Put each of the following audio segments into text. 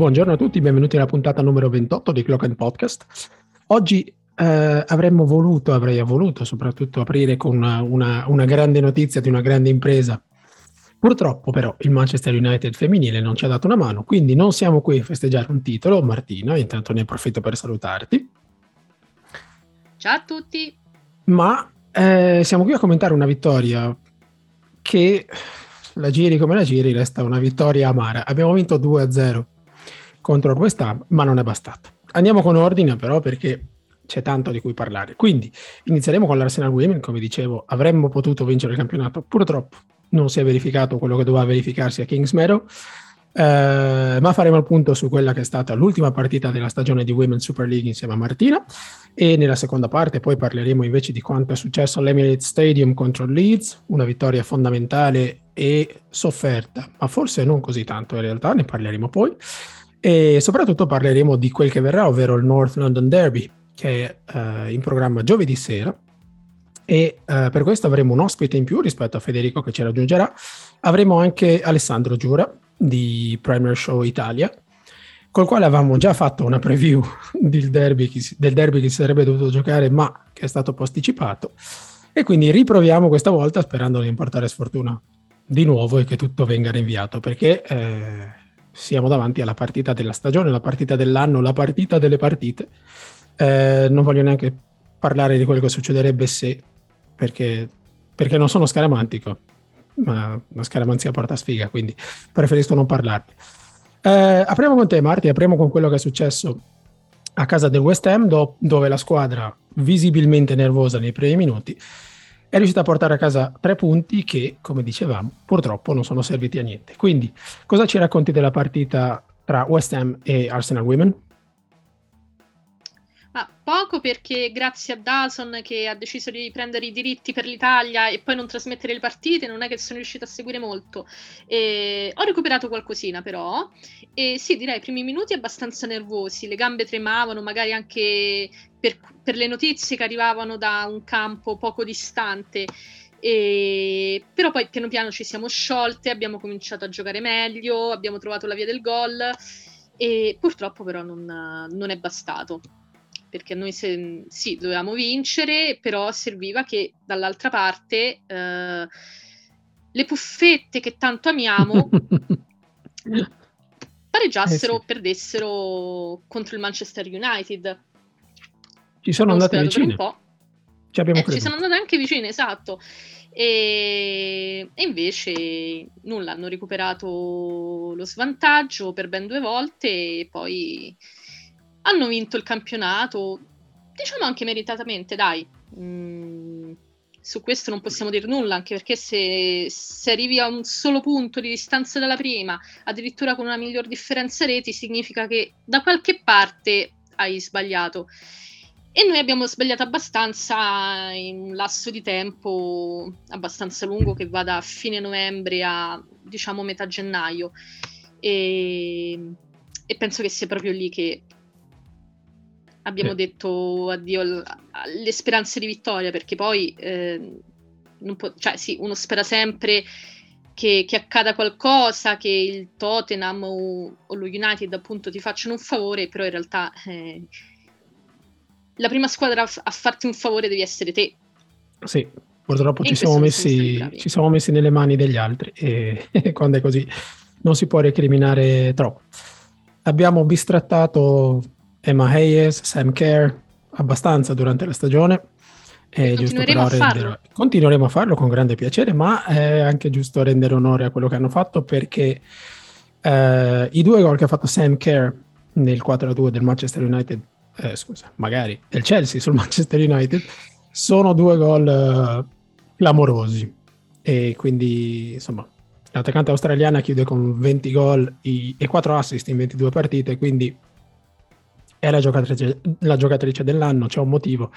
Buongiorno a tutti, benvenuti alla puntata numero 28 di Clock and Podcast. Oggi eh, avremmo voluto, avrei voluto soprattutto aprire con una, una, una, grande notizia di una grande impresa. Purtroppo però il Manchester United femminile non ci ha dato una mano, quindi non siamo qui a festeggiare un titolo. Martina, intanto ne approfitto per salutarti. Ciao a tutti. Ma eh, siamo qui a commentare una vittoria che la giri come la giri resta una vittoria amara. Abbiamo vinto 2-0 contro il West Ham, ma non è bastato. Andiamo con ordine però perché c'è tanto di cui parlare. Quindi inizieremo con l'Arsenal Women, come dicevo, avremmo potuto vincere il campionato, purtroppo non si è verificato quello che doveva verificarsi a Kings Meadow, eh, ma faremo il punto su quella che è stata l'ultima partita della stagione di Women Super League insieme a Martina. E nella seconda parte poi parleremo invece di quanto è successo all'Emirates Stadium contro Leeds, una vittoria fondamentale e sofferta, ma forse non così tanto in realtà, ne parleremo poi e soprattutto parleremo di quel che verrà, ovvero il North London Derby, che è uh, in programma giovedì sera. E uh, per questo avremo un ospite in più rispetto a Federico che ci raggiungerà. Avremo anche Alessandro Giura di Premier Show Italia, col quale avevamo già fatto una preview del derby, del derby che si sarebbe dovuto giocare, ma che è stato posticipato. E quindi riproviamo questa volta sperando di importare sfortuna di nuovo e che tutto venga rinviato, perché eh, siamo davanti alla partita della stagione, la partita dell'anno, la partita delle partite. Eh, non voglio neanche parlare di quello che succederebbe se, perché, perché non sono scaramantico, ma la scaramanzia porta sfiga, quindi preferisco non parlarne. Eh, apriamo con te, Marti, apriamo con quello che è successo a casa del West Ham, do- dove la squadra visibilmente nervosa nei primi minuti è riuscita a portare a casa tre punti che, come dicevamo, purtroppo non sono serviti a niente. Quindi, cosa ci racconti della partita tra West Ham e Arsenal Women? Poco perché grazie a Dawson che ha deciso di prendere i diritti per l'Italia e poi non trasmettere le partite, non è che sono riuscita a seguire molto. E ho recuperato qualcosina però e sì, direi i primi minuti abbastanza nervosi, le gambe tremavano, magari anche per, per le notizie che arrivavano da un campo poco distante. E... Però poi piano piano ci siamo sciolte, abbiamo cominciato a giocare meglio, abbiamo trovato la via del gol e purtroppo però non, non è bastato perché noi se, sì, dovevamo vincere, però serviva che dall'altra parte eh, le puffette che tanto amiamo pareggiassero, eh sì. perdessero contro il Manchester United. Ci sono andate vicine. Ci, eh, ci sono andate anche vicine, esatto. E, e, invece nulla, hanno recuperato lo svantaggio per ben due volte e poi hanno vinto il campionato, diciamo anche meritatamente, dai. Mm, su questo non possiamo dire nulla, anche perché se, se, arrivi a un solo punto di distanza dalla prima, addirittura con una miglior differenza reti, significa che da qualche parte hai sbagliato. E noi abbiamo sbagliato abbastanza in un lasso di tempo abbastanza lungo che va da fine novembre a diciamo metà gennaio. E, e penso che sia proprio lì che abbiamo eh. detto addio alle speranze di vittoria, perché poi eh, può, cioè, sì, uno spera sempre che, che, accada qualcosa, che il Tottenham o, o, lo United appunto ti facciano un favore, però in realtà eh, la prima squadra a, a, farti un favore devi essere te. Sì, purtroppo ci siamo, messi, ci siamo, messi, nelle mani degli altri e, e quando è così non si può recriminare troppo. Abbiamo bistrattato Emma Hayes, Sam Kerr, abbastanza durante la stagione. È continueremo, a rendere... continueremo a farlo con grande piacere, ma è anche giusto rendere onore a quello che hanno fatto perché eh, i due gol che ha fatto Sam Kerr nel 4-2 del Manchester United, eh, scusa, magari del Chelsea sul Manchester United, sono due gol eh, clamorosi. E quindi, insomma, l'attaccante australiana chiude con 20 gol e 4 assist in 22 partite, quindi è la giocatrice, la giocatrice dell'anno, c'è un motivo.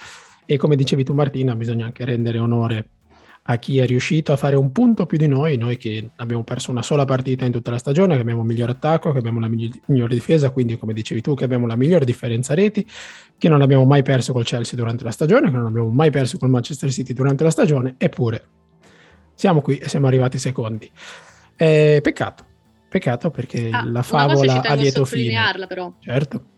E come dicevi tu Martina, bisogna anche rendere onore a chi è riuscito a fare un punto più di noi, noi che abbiamo perso una sola partita in tutta la stagione, che abbiamo il miglior attacco, che abbiamo la migliore difesa, quindi come dicevi tu che abbiamo la migliore differenza reti, che non abbiamo mai perso col Chelsea durante la stagione, che non abbiamo mai perso col Manchester City durante la stagione, eppure siamo qui e siamo arrivati secondi. Eh, peccato, Peccato perché ah, la favola a lieto fine. però. Certo.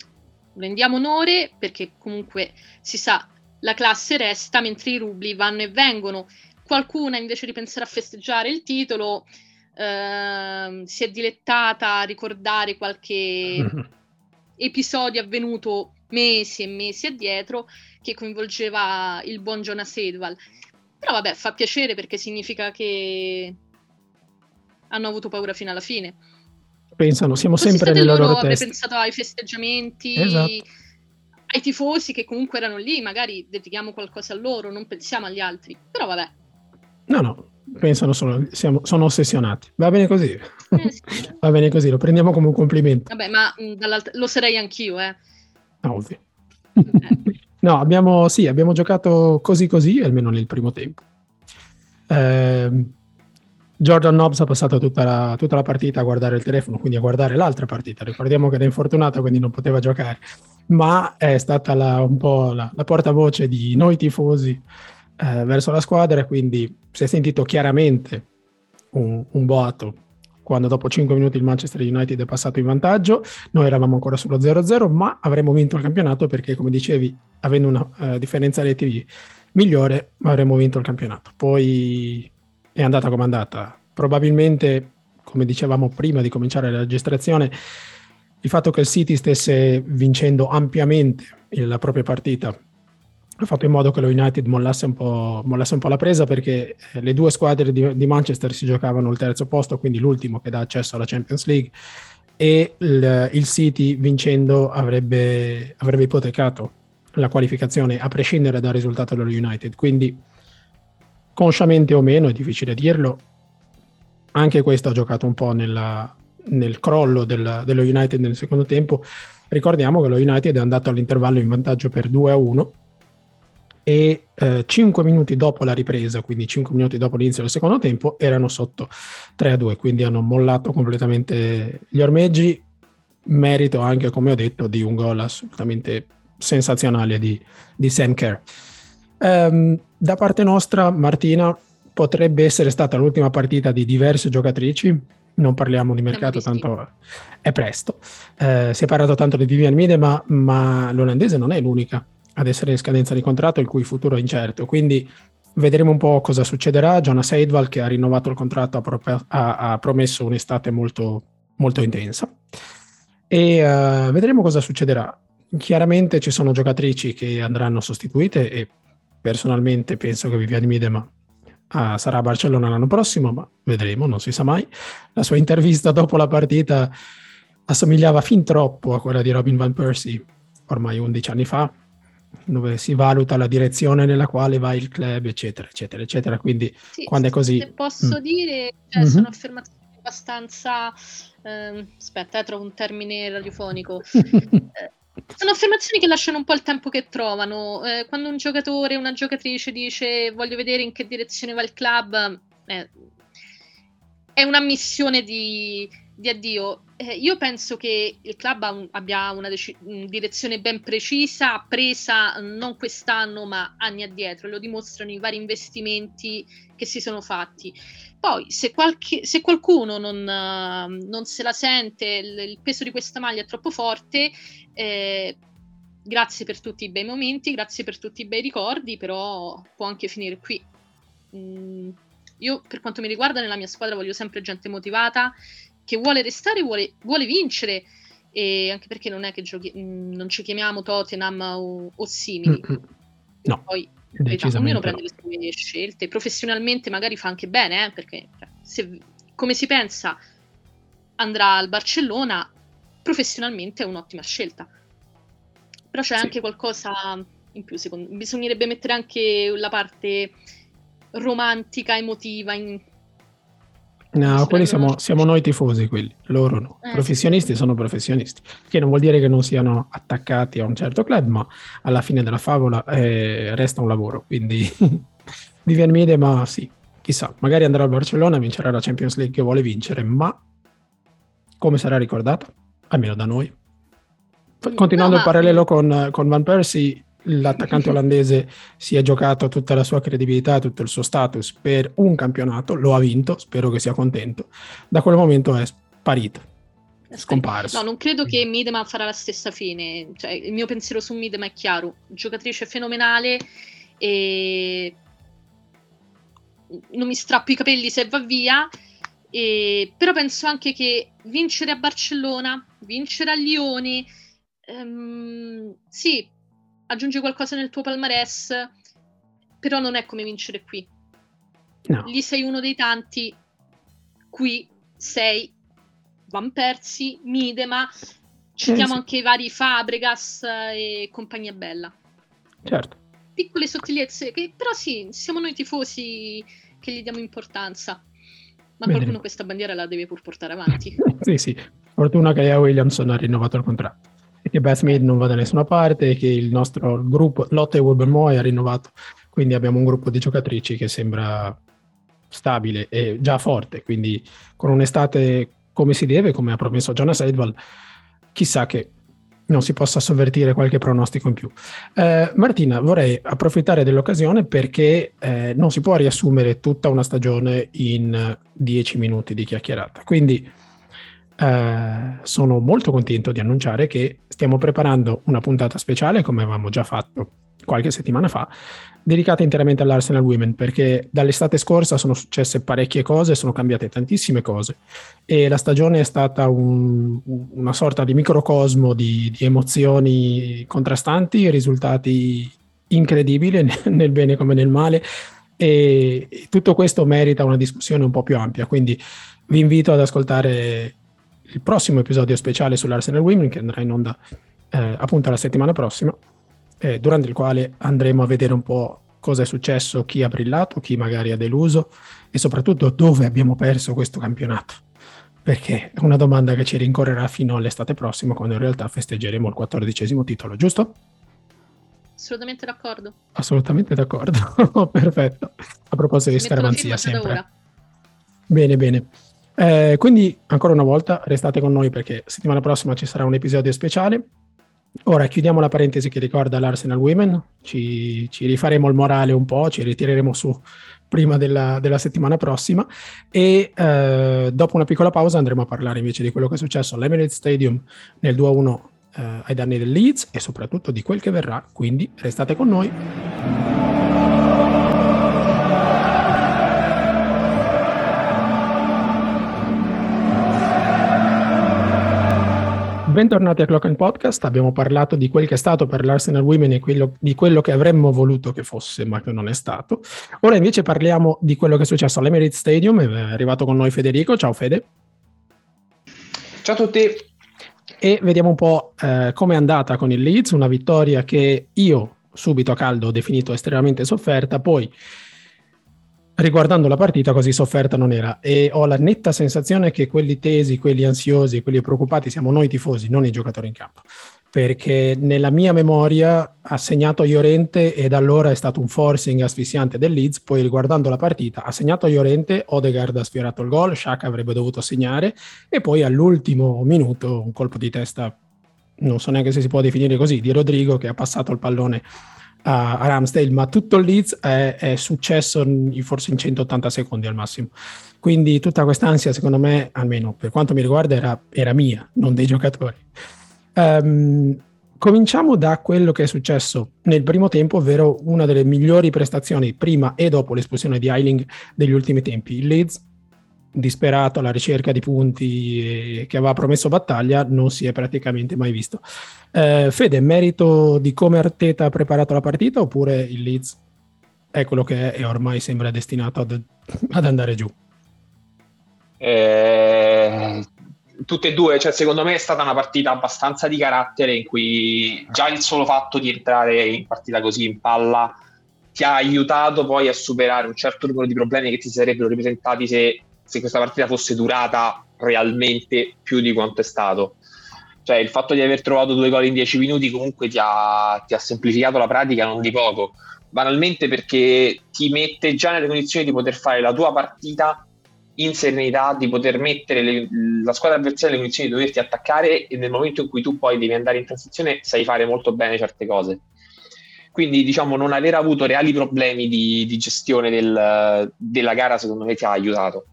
Rendiamo onore perché comunque si sa la classe resta mentre i rubli vanno e vengono. Qualcuna invece di pensare a festeggiare il titolo eh, si è dilettata a ricordare qualche episodio avvenuto mesi e mesi addietro che coinvolgeva il buon Jonas Edwal. Però vabbè, fa piacere perché significa che hanno avuto paura fino alla fine. Pensano, siamo sempre nelle loro teste. pensato ai festeggiamenti, esatto. ai tifosi che comunque erano lì, magari dedichiamo qualcosa a loro, non pensiamo agli altri. Però vabbè. No, no, pensano solo, siamo, sono ossessionati. Va bene così. Eh, sì. Va bene così, lo prendiamo come un complimento. Vabbè, ma lo sarei anch'io, eh. Ah, ovvio. Eh. no, abbiamo, sì, abbiamo giocato così così, almeno nel primo tempo. Eh, Jordan Nobbs ha passato tutta la, tutta la, partita a guardare il telefono, quindi a guardare l'altra partita. Ricordiamo che era infortunato, quindi non poteva giocare, ma è stata la, un po' la, la portavoce di noi tifosi eh, verso la squadra, quindi si è sentito chiaramente un, un boato quando dopo 5 minuti il Manchester United è passato in vantaggio, noi eravamo ancora sullo 0-0, ma avremmo vinto il campionato perché, come dicevi, avendo una uh, differenza reti migliore, avremmo vinto il campionato. Poi è andata come è andata. Probabilmente, come dicevamo prima di cominciare la registrazione, il fatto che il City stesse vincendo ampiamente la propria partita ha fatto in modo che lo United mollasse un po', mollasse un po la presa perché eh, le due squadre di, di, Manchester si giocavano il terzo posto, quindi l'ultimo che dà accesso alla Champions League e il, il City vincendo avrebbe, avrebbe ipotecato la qualificazione a prescindere dal risultato dello United. Quindi consciamente o meno, è difficile dirlo, anche questo ha giocato un po' nella, nel crollo del, dello United nel secondo tempo. Ricordiamo che lo United è andato all'intervallo in vantaggio per 2 a 1 e eh, 5 minuti dopo la ripresa, quindi 5 minuti dopo l'inizio del secondo tempo, erano sotto 3 a 2, quindi hanno mollato completamente gli ormeggi, merito anche, come ho detto, di un gol assolutamente sensazionale di, di Sam Kerr. Um, da parte nostra, Martina, potrebbe essere stata l'ultima partita di diverse giocatrici. Non parliamo di mercato, tanto è presto. Eh, si è parlato tanto di Vivian Mide, ma, ma l'olandese non è l'unica ad essere in scadenza di contratto, il cui futuro è incerto. Quindi vedremo un po' cosa succederà. Jonas Eidval, che ha rinnovato il contratto, ha, pro- ha, ha promesso un'estate molto, molto intensa. E uh, vedremo cosa succederà. Chiaramente ci sono giocatrici che andranno sostituite e personalmente penso che Viviane Midema ah, sarà a Barcellona l'anno prossimo, ma vedremo, non si sa mai. La sua intervista dopo la partita assomigliava fin troppo a quella di Robin Van Persie ormai 11 anni fa, dove si valuta la direzione nella quale va il club, eccetera, eccetera, eccetera. Quindi sì, quando è così... Se posso mm. dire, cioè, mm-hmm. sono affermazioni abbastanza... Eh, aspetta, eh, trovo un termine radiofonico. sono affermazioni che lasciano un po' il tempo che trovano. Eh, quando un giocatore, una giocatrice dice voglio vedere in che direzione va il club, eh, è una missione di, di addio. Eh, io penso che il club un, abbia una dec- direzione ben precisa, presa non quest'anno ma anni addietro, lo dimostrano i vari investimenti che si sono fatti. Poi, se, qualche, se qualcuno non, uh, non, se la sente, il, il, peso di questa maglia è troppo forte, eh, grazie per tutti i bei momenti, grazie per tutti i bei ricordi, però può anche finire qui. Mm, io, per quanto mi riguarda, nella mia squadra voglio sempre gente motivata, che vuole restare, vuole, vuole vincere, e anche perché non è che giochi- mm, non ci chiamiamo Tottenham o, o simili. Mm-hmm. No. Poi diciamo, ognuno prende le sue scelte. Professionalmente magari fa anche bene, eh, perché cioè, se, come si pensa andrà al Barcellona, professionalmente è un'ottima scelta. Però c'è sì. anche qualcosa in più, secondo me. Bisognerebbe mettere anche la parte romantica, emotiva in, No, quelli siamo, siamo, noi tifosi, quelli, loro no. Eh, professionisti sì. sono professionisti, che non vuol dire che non siano attaccati a un certo club, ma alla fine della favola eh, resta un lavoro, quindi Vivian Mide, ma sì, chissà, magari andrà al Barcellona, vincerà la Champions League che vuole vincere, ma come sarà ricordata? Almeno da noi. Continuando no, il parallelo con, con Van Persie, l'attaccante olandese si è giocato tutta la sua credibilità, tutto il suo status per un campionato, lo ha vinto, spero che sia contento. Da quel momento è sparito scomparso. No, non credo che Midema farà la stessa fine. Cioè, il mio pensiero su Midema è chiaro: giocatrice fenomenale e non mi strappo i capelli se va via. E... Però penso anche che vincere a Barcellona, vincere a Lione, ehm, sì, aggiunge qualcosa nel tuo palmarès, però non è come vincere qui. No. Lì sei uno dei tanti, qui sei Van Persi, Midema, citiamo sì. anche i vari Fabregas e compagnia bella. Certo. Piccole sottigliezze, che però sì, siamo noi tifosi che gli diamo importanza. Ma Bene. qualcuno questa bandiera la deve pur portare avanti. sì, sì. Fortuna che Lea Williamson ha rinnovato il contratto. Che Beth Mead non va da nessuna parte che il nostro gruppo, Lotte Webermoy, ha rinnovato. Quindi abbiamo un gruppo di giocatrici che sembra stabile e già forte. Quindi con un'estate come si deve, come ha promesso Jonas Edwall, chissà che non si possa sovvertire qualche pronostico in più. Eh, Martina, vorrei approfittare dell'occasione perché eh, non si può riassumere tutta una stagione in dieci minuti di chiacchierata. Quindi eh, sono molto contento di annunciare che stiamo preparando una puntata speciale, come avevamo già fatto qualche settimana fa, dedicata interamente all'Arsenal Women, perché dall'estate scorsa sono successe parecchie cose, sono cambiate tantissime cose. E la stagione è stata un, una sorta di microcosmo di, di emozioni contrastanti, risultati incredibili nel bene come nel male. E tutto questo merita una discussione un po' più ampia, quindi vi invito ad ascoltare il prossimo episodio speciale sull'Arsenal Women che andrà in onda eh, appunto la settimana prossima eh, durante il quale andremo a vedere un po' cosa è successo, chi ha brillato, chi magari ha deluso e soprattutto dove abbiamo perso questo campionato. Perché è una domanda che ci rincorrerà fino all'estate prossima, quando in realtà festeggeremo il quattordicesimo titolo, giusto? Assolutamente d'accordo. Assolutamente d'accordo, perfetto. A proposito di scaramanzia sempre. Bene, bene. Eh, quindi ancora una volta restate con noi perché settimana prossima ci sarà un episodio speciale. Ora chiudiamo la parentesi che ricorda l'Arsenal Women, ci, ci rifaremo il morale un po', ci ritireremo su prima della, della settimana prossima. E eh, dopo una piccola pausa andremo a parlare invece di quello che è successo all'Emirates Stadium nel 2-1 eh, ai danni del Leeds e soprattutto di quel che verrà, quindi restate con noi. Bentornati a Clock and Podcast, abbiamo parlato di quel che è stato per l'Arsenal Women e quello, di quello che avremmo voluto che fosse, ma che non è stato. Ora invece parliamo di quello che è successo all'Emirates Stadium, è arrivato con noi Federico, ciao Fede. Ciao a tutti. E vediamo un po' eh, come è andata con il Leeds, una vittoria che io subito a caldo ho definito estremamente sofferta, poi riguardando la partita così sofferta non era e ho la netta sensazione che quelli tesi, quelli ansiosi, quelli preoccupati siamo noi tifosi, non i giocatori in campo. Perché nella mia memoria ha segnato Iorente e da allora è stato un forcing asfissiante del Leeds. Poi riguardando la partita, ha segnato Iorente, Odegaard ha sfiorato il gol, Shaka avrebbe dovuto segnare e poi all'ultimo minuto un colpo di testa, non so neanche se si può definire così, di Rodrigo che ha passato il pallone a, a Ramsdale, ma tutto il Leeds è, è successo in, forse in 180 secondi al massimo. Quindi tutta questa ansia, secondo me, almeno per quanto mi riguarda, era, era mia, non dei giocatori. Um, cominciamo da quello che è successo nel primo tempo, ovvero una delle migliori prestazioni prima e dopo l'espulsione di Eiling degli ultimi tempi. Il Leeds disperato alla ricerca di punti che aveva promesso battaglia non si è praticamente mai visto. Eh, Fede, merito di come Arteta ha preparato la partita oppure il Leeds è quello che è e ormai sembra destinato ad, ad andare giù? Eh, tutte e due, cioè secondo me è stata una partita abbastanza di carattere in cui già il solo fatto di entrare in partita così in palla ti ha aiutato poi a superare un certo numero di problemi che ti sarebbero ripresentati se se questa partita fosse durata realmente più di quanto è stato. Cioè il fatto di aver trovato due gol in dieci minuti comunque ti ha, ti ha semplificato la pratica non di poco, banalmente perché ti mette già nelle condizioni di poter fare la tua partita in serenità, di poter mettere le, la squadra avversaria nelle condizioni di doverti attaccare e nel momento in cui tu poi devi andare in transizione sai fare molto bene certe cose. Quindi diciamo non aver avuto reali problemi di, di gestione del, della gara secondo me ti ha aiutato.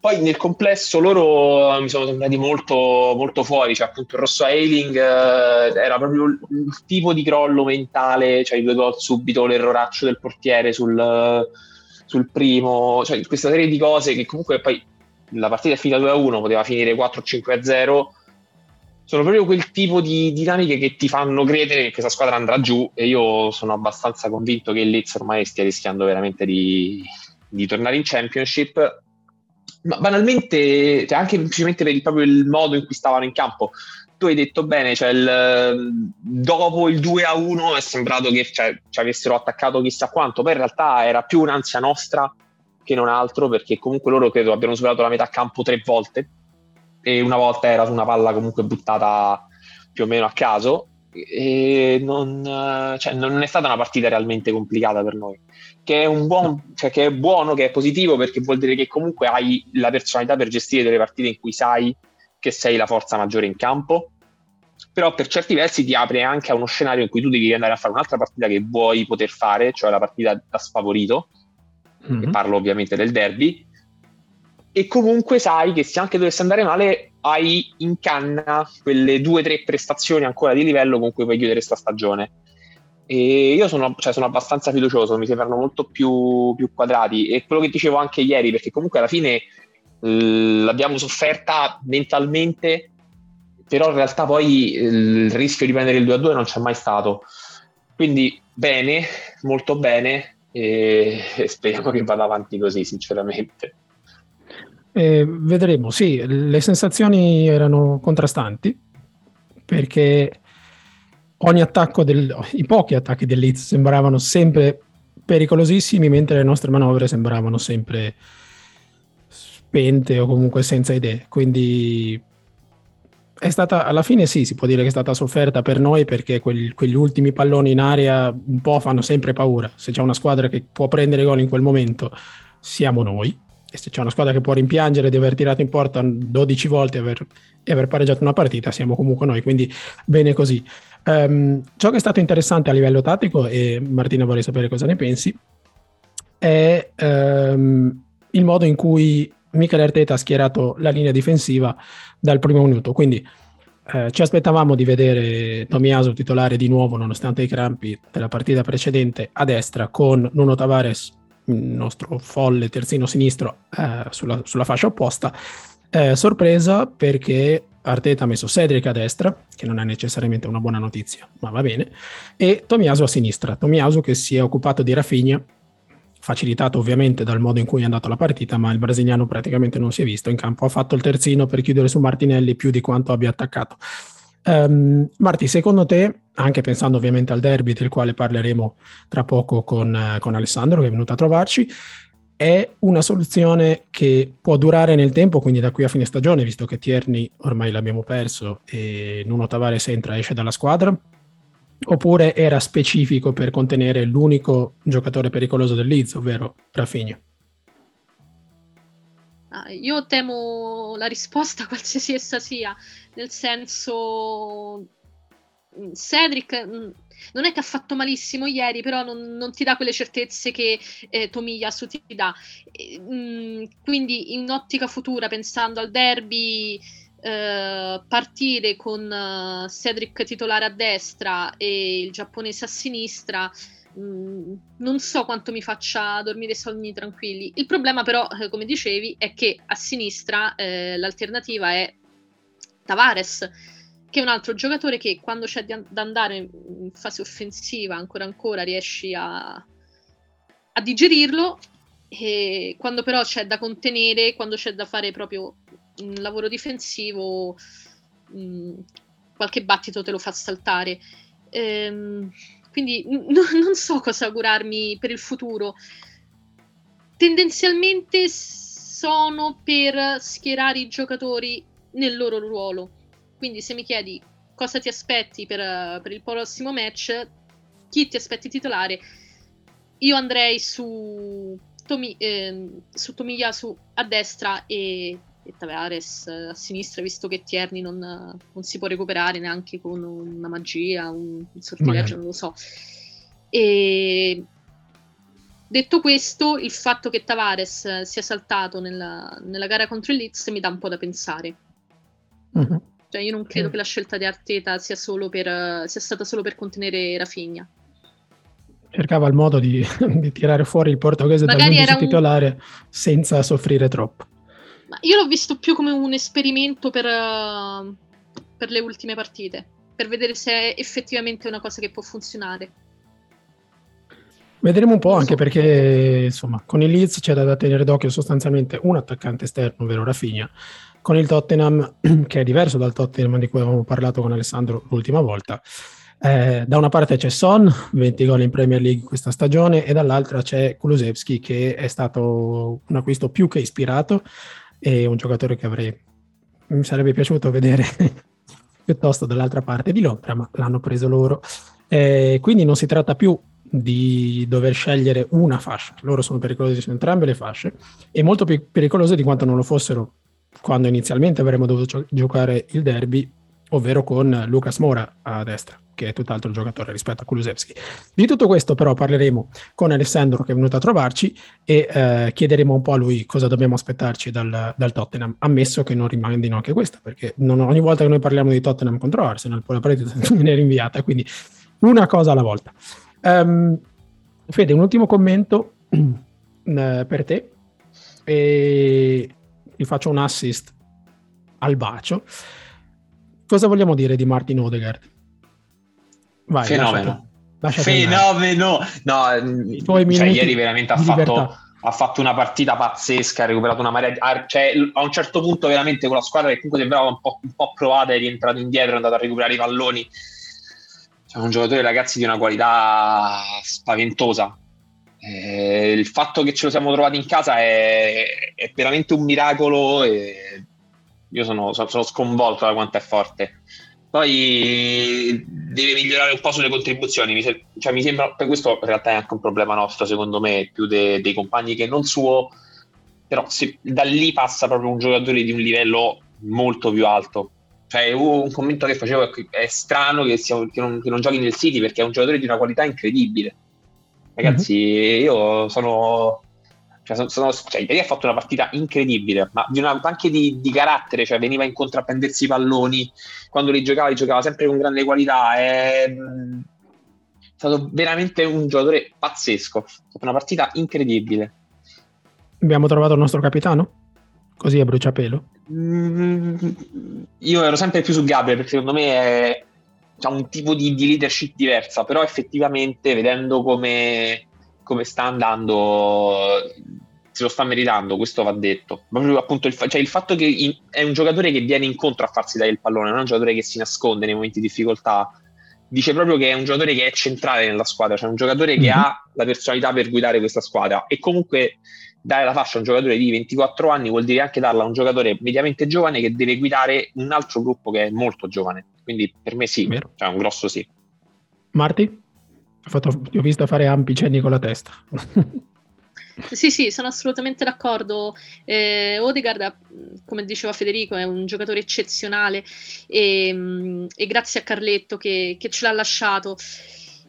poi nel complesso loro mi sono sembrati molto, molto fuori, cioè appunto il rosso Ailing eh, era proprio il, il, tipo di crollo mentale, cioè i due gol subito, l'erroraccio del portiere sul, sul primo, cioè questa serie di cose che comunque poi la partita è finita 2-1, poteva finire 4-5-0, sono proprio quel tipo di dinamiche che ti fanno credere che questa squadra andrà giù e io sono abbastanza convinto che il Leeds ormai stia rischiando veramente di, di tornare in Championship ma banalmente, cioè anche semplicemente per il, proprio il modo in cui stavano in campo. Tu hai detto bene, cioè il, dopo il 2 a 1 è sembrato che cioè, ci avessero attaccato chissà quanto, poi in realtà era più un'ansia nostra che non altro, perché comunque loro credo abbiano superato la metà campo tre volte e una volta era su una palla comunque buttata più o meno a caso e non, cioè, non è stata una partita realmente complicata per noi. Che è, buon, cioè che è buono, che è positivo perché vuol dire che comunque hai la personalità per gestire delle partite in cui sai che sei la forza maggiore in campo, però per certi versi ti apre anche a uno scenario in cui tu devi andare a fare un'altra partita che vuoi poter fare, cioè la partita da sfavorito, mm-hmm. parlo ovviamente del derby, e comunque sai che se anche dovesse andare male hai in canna quelle due o tre prestazioni ancora di livello con cui puoi chiudere questa stagione e io sono, cioè, sono, abbastanza fiducioso, mi sembrano molto più, più, quadrati. E quello che dicevo anche ieri, perché comunque alla fine eh, l'abbiamo sofferta mentalmente, però in realtà poi eh, il rischio di prendere il 2-2 non c'è mai stato. Quindi bene, molto bene, e, e speriamo che vada avanti così, sinceramente. Eh, vedremo, sì, le sensazioni erano contrastanti perché ogni attacco del, i pochi attacchi del Leeds sembravano sempre pericolosissimi, mentre le nostre manovre sembravano sempre spente o comunque senza idee. Quindi è stata alla fine sì, si può dire che è stata sofferta per noi perché quegli, quegli ultimi palloni in aria un po' fanno sempre paura. Se c'è una squadra che può prendere gol in quel momento, siamo noi. E se c'è una squadra che può rimpiangere di aver tirato in porta 12 volte e aver, e aver pareggiato una partita, siamo comunque noi. Quindi bene così. Um, ciò che è stato interessante a livello tattico, e Martina vorrei sapere cosa ne pensi, è um, il modo in cui Michele Arteta ha schierato la linea difensiva dal primo minuto. Quindi eh, ci aspettavamo di vedere Tomiaso titolare di nuovo, nonostante i crampi della partita precedente, a destra con Nuno Tavares, nostro folle terzino sinistro, eh, sulla, sulla, fascia opposta. Eh, sorpresa perché Arteta ha messo Cedric a destra, che non è necessariamente una buona notizia, ma va bene, e Tomiaso a sinistra. Tomiaso che si è occupato di Rafinha, facilitato ovviamente dal modo in cui è andata la partita, ma il brasiliano praticamente non si è visto in campo. Ha fatto il terzino per chiudere su Martinelli più di quanto abbia attaccato. Um, Marti, secondo te, anche pensando ovviamente al derby del quale parleremo tra poco con, con Alessandro che è venuto a trovarci, è una soluzione che può durare nel tempo, quindi da qui a fine stagione, visto che Tierney ormai l'abbiamo perso e Nuno Tavares entra e esce dalla squadra? Oppure era specifico per contenere l'unico giocatore pericoloso del Leeds, ovvero Rafinha? Io temo la risposta qualsiasi essa sia, nel senso Cedric mm, non è che ha fatto malissimo ieri, però non, non ti dà quelle certezze che eh, Tomiyasu ti dà. E, mh, mm, quindi in ottica futura, pensando al derby, eh, partire con uh, Cedric titolare a destra e il giapponese a sinistra, mm, non so quanto mi faccia dormire sonni tranquilli. Il problema però, eh, come dicevi, è che a sinistra eh, l'alternativa è Tavares che è un altro giocatore che quando c'è da andare in fase offensiva ancora ancora riesci a, a digerirlo e quando però c'è da contenere, quando c'è da fare proprio un lavoro difensivo, mh, mm, qualche battito te lo fa saltare. Ehm, quindi n- non so cosa augurarmi per il futuro. Tendenzialmente sono per schierare i giocatori nel loro ruolo quindi se mi chiedi cosa ti aspetti per, per il prossimo match, chi ti aspetti titolare, io andrei su, Tomi, eh, su Tomiyasu a destra e, e Tavares a sinistra, visto che Tierney non, non, si può recuperare neanche con una magia, un, un sortileggio, non lo so. E Detto questo, il fatto che Tavares sia saltato nella, nella gara contro il Leeds mi dà un po' da pensare. Uh-huh. Cioè, io non credo uh che la scelta di Arteta sia, per, sia, stata solo per contenere Rafinha. Cercava il modo di, di tirare fuori il portoghese Magari dal titolare un... senza soffrire troppo. Ma io l'ho visto più come un esperimento per, uh, per le ultime partite, per vedere se è effettivamente una cosa che può funzionare. Vedremo un po' anche perché insomma con il Leeds c'è da tenere d'occhio sostanzialmente un attaccante esterno, ovvero Rafinha, con il Tottenham che è diverso dal Tottenham di cui avevamo parlato con Alessandro l'ultima volta. Eh, da una parte c'è Son, 20 gol in Premier League questa stagione, e dall'altra c'è Kulusevski che è stato un acquisto più che ispirato e un giocatore che avrei, mi sarebbe piaciuto vedere piuttosto dall'altra parte di Londra, ma l'hanno preso loro. Eh, quindi non si tratta più di dover scegliere una fascia. Loro sono pericolosi su entrambe le fasce e molto più pericolose di quanto non lo fossero quando inizialmente avremmo dovuto giocare il derby, ovvero con Lucas Mora a destra, che è tutt'altro giocatore rispetto a Kulusevski. Di tutto questo però parleremo con Alessandro che è venuto a trovarci e eh, chiederemo un po' a lui cosa dobbiamo aspettarci dal, dal Tottenham, ammesso che non rimandino anche questa, perché non, ogni volta che noi parliamo di Tottenham contro Arsenal, poi la partita viene rinviata, quindi una cosa alla volta. Um, Fede, un ultimo commento uh, per te. E ti faccio un assist al bacio. Cosa vogliamo dire di Martin Odegaard? Vai, Fenomeno. Lasciate, Fenomeno! No, cioè, ieri veramente ha fatto, ha fatto, una partita pazzesca, ha recuperato una marea. Cioè, a un certo punto, veramente, con la squadra che comunque sembrava un po', un po provata, è rientrato indietro, è andato a recuperare i palloni è un giocatore, ragazzi, di una qualità spaventosa. Eh, il fatto che ce lo siamo trovati in casa è, è veramente un miracolo e io sono, sono, sconvolto da quanto è forte. Poi deve migliorare un po' sulle contribuzioni. Mi, se, cioè, mi sembra, per questo in realtà è anche un problema nostro, secondo me, più de, dei compagni che non suo. Però se, da lì passa proprio un giocatore di un livello molto più alto. Cioè, un commento che facevo è strano che, sia, che, non, che non giochi nel City perché è un giocatore di una qualità incredibile. Ragazzi, mm-hmm. io sono cioè, sono, cioè, ieri ha fatto una partita incredibile, ma di una, anche di, di, carattere, cioè veniva incontro a prendersi i palloni, quando li giocava, li giocava sempre con grande qualità. È, è stato veramente un giocatore pazzesco, è stata una partita incredibile. Abbiamo trovato il nostro capitano? Così a bruciapelo? Mm, io ero sempre più su Gabriel perché secondo me è ha un tipo di, di, leadership diversa, però effettivamente vedendo come, come, sta andando se lo sta meritando, questo va detto. Proprio appunto il, cioè il fatto che in, è un giocatore che viene incontro a farsi dare il pallone, non è un giocatore che si nasconde nei momenti di difficoltà. Dice proprio che è un giocatore che è centrale nella squadra, cioè un giocatore che mhm. ha la personalità per guidare questa squadra e comunque dare la fascia a un giocatore di 24 anni vuol dire anche darla a un giocatore mediamente giovane che deve guidare un altro gruppo che è molto giovane. Quindi per me sì, Vero. cioè un grosso sì. Marti? Fatto, ti ho visto fare ampi cenni con la testa. Sì, sì, sono assolutamente d'accordo. Eh, Odegaard, come diceva Federico, è un giocatore eccezionale e, e grazie a Carletto che, che, ce l'ha lasciato.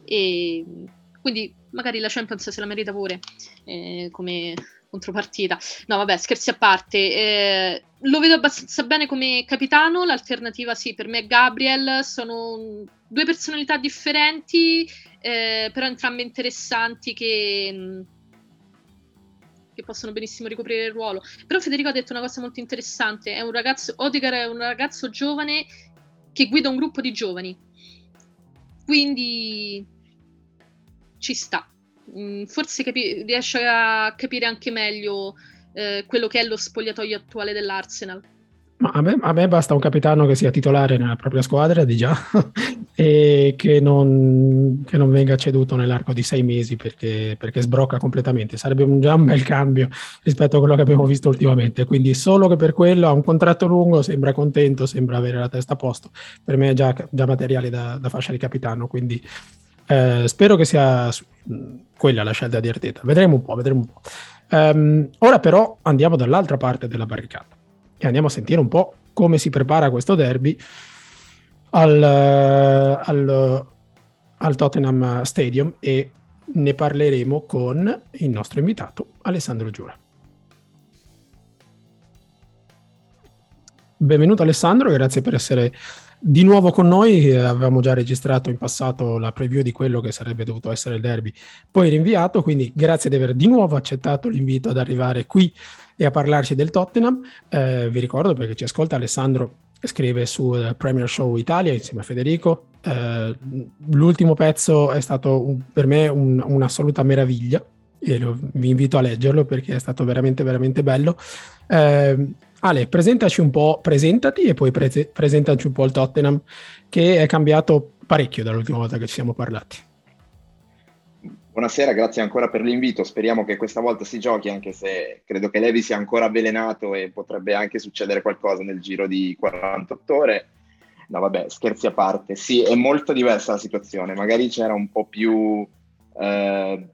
E quindi magari la Champions se la merita pure, eh, come, contropartita. No, vabbè, scherzi a parte. Eh, lo vedo abbastanza bene come capitano. L'alternativa, sì, per me è Gabriel. Sono due personalità differenti, eh, però entrambe interessanti che, che, possono benissimo ricoprire il ruolo. Però Federico ha detto una cosa molto interessante. È un ragazzo, Odegaard è un ragazzo giovane che guida un gruppo di giovani. Quindi ci sta. Mm, forse capi- riesce a capire anche meglio eh, quello che è lo spogliatoio attuale dell'Arsenal. A, me, a me, basta un capitano che sia titolare nella propria squadra di già e che non, che non, venga ceduto nell'arco di sei mesi perché, perché sbrocca completamente. Sarebbe un, già un bel cambio rispetto a quello che abbiamo visto ultimamente. Quindi solo che per quello ha un contratto lungo, sembra contento, sembra avere la testa a posto. Per me è già, già materiale da, da fascia di capitano. Quindi eh, spero che sia quella la scelta di Arteta. Vedremo un po', vedremo un po'. Um, ora però andiamo dall'altra parte della barricata e andiamo a sentire un po' come si prepara questo derby al, al, al Tottenham Stadium e ne parleremo con il nostro invitato Alessandro Giura. Benvenuto Alessandro, grazie per essere di nuovo con noi. Avevamo già registrato in passato la preview di quello che sarebbe dovuto essere il derby, poi rinviato, quindi grazie di aver di nuovo accettato l'invito ad arrivare qui e a parlarci del Tottenham. Eh, vi ricordo perché ci ascolta Alessandro scrive su eh, Premier Show Italia insieme a Federico. Eh, l'ultimo pezzo è stato un, per me un, un'assoluta meraviglia e lo, vi invito a leggerlo perché è stato veramente veramente bello. Eh, Ale, presentaci un po', presentati e poi pre- presentaci un po' il Tottenham che è cambiato parecchio dall'ultima volta che ci siamo parlati. Buonasera, grazie ancora per l'invito. Speriamo che questa volta si giochi, anche se credo che Levi sia ancora avvelenato e potrebbe anche succedere qualcosa nel giro di 48 ore. No, vabbè, scherzi a parte. Sì, è molto diversa la situazione. Magari c'era un po' più. Eh,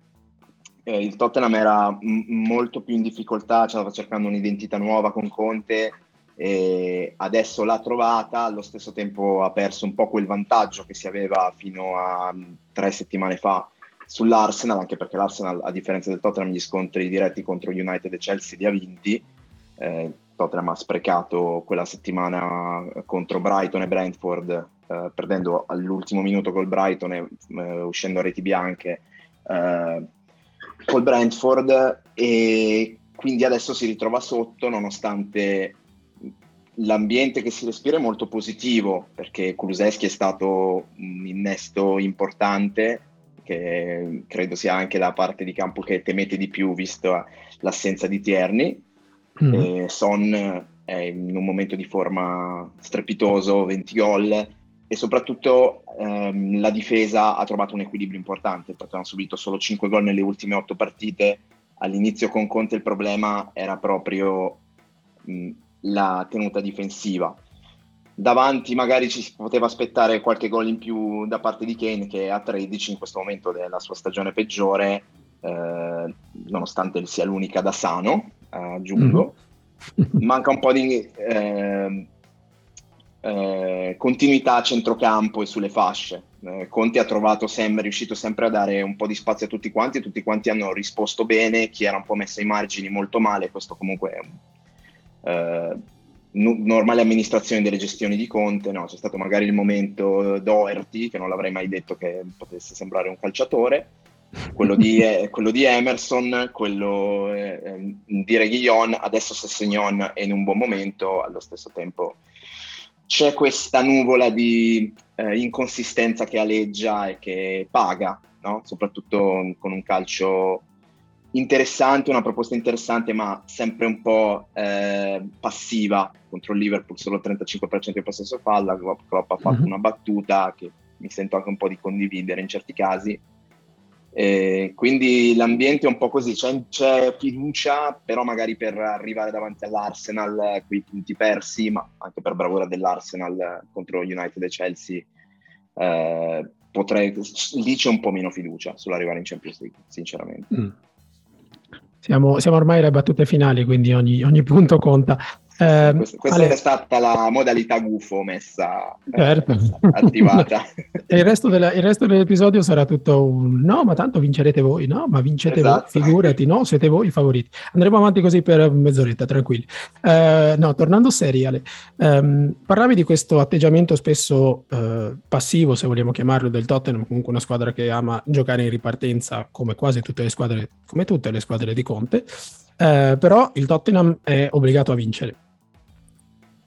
eh, il Tottenham era m- molto più in difficoltà, stava cercando un'identità nuova con Conte. E adesso l'ha trovata, allo stesso tempo ha perso un po' quel vantaggio che si aveva fino a tre settimane fa sull'Arsenal, anche perché l'Arsenal, a differenza del Tottenham, gli scontri diretti contro United e Chelsea li ha vinti. Eh, Tottenham ha sprecato quella settimana contro Brighton e Brentford, eh, perdendo all'ultimo minuto col Brighton e eh, uscendo a reti bianche eh, col Brentford e quindi adesso si ritrova sotto nonostante l'ambiente che si respira è molto positivo perché Kuluseschi è stato un innesto importante che credo sia anche la parte di campo che temete di più visto l'assenza di Tierney. Mm. Son è in un momento di forma strepitoso, 20 gol e soprattutto ehm, la difesa ha trovato un equilibrio importante perché hanno subito solo 5 gol nelle ultime 8 partite. All'inizio con Conte il problema era proprio mh, la tenuta difensiva davanti magari ci si poteva aspettare qualche gol in più da parte di Kane che a 13 in questo momento della sua stagione peggiore eh, nonostante sia l'unica da sano aggiungo mm-hmm. manca un po' di eh, eh, continuità a centrocampo e sulle fasce. Eh, Conti ha trovato sempre, è riuscito sempre a dare un po' di spazio a tutti quanti tutti quanti hanno risposto bene chi era un po' messo ai margini molto male questo comunque è Uh, normale amministrazione delle gestioni di Conte, no, c'è stato magari il momento Doherty, che non l'avrei mai detto che potesse sembrare un calciatore, quello di, eh, quello di Emerson, quello eh, ehm, di Reguillon, adesso se Segnon è in un buon momento, allo stesso tempo c'è questa nuvola di eh, inconsistenza che aleggia e che paga, no? soprattutto con un calcio interessante, una proposta interessante, ma sempre un po' eh, passiva contro il Liverpool, solo il 35% di possesso palla. Klopp ha fatto mm-hmm. una battuta che mi sento anche un po' di condividere in certi casi. E quindi l'ambiente è un po' così, c'è, c'è, fiducia, però magari per arrivare davanti all'Arsenal, quei punti persi, ma anche per bravura dell'Arsenal contro United e Chelsea, eh, potrei, lì c'è un po' meno fiducia sull'arrivare in Champions League, sinceramente. Mm. Siamo, siamo, ormai alle battute finali, quindi ogni, ogni punto conta. Eh, questa, questa Ale... è stata la modalità gufo messa certo. attivata. e il resto, della, il resto, dell'episodio sarà tutto un no, ma tanto vincerete voi, no, ma vincete esatto. voi, figurati, no, siete voi i favoriti. Andremo avanti così per mezz'oretta, tranquilli. Eh, no, tornando seriale, ehm, parlavi di questo atteggiamento spesso eh, passivo, se vogliamo chiamarlo, del Tottenham, comunque una squadra che ama giocare in ripartenza come quasi tutte le squadre, come tutte le squadre di Conte. Eh, però il Tottenham è obbligato a vincere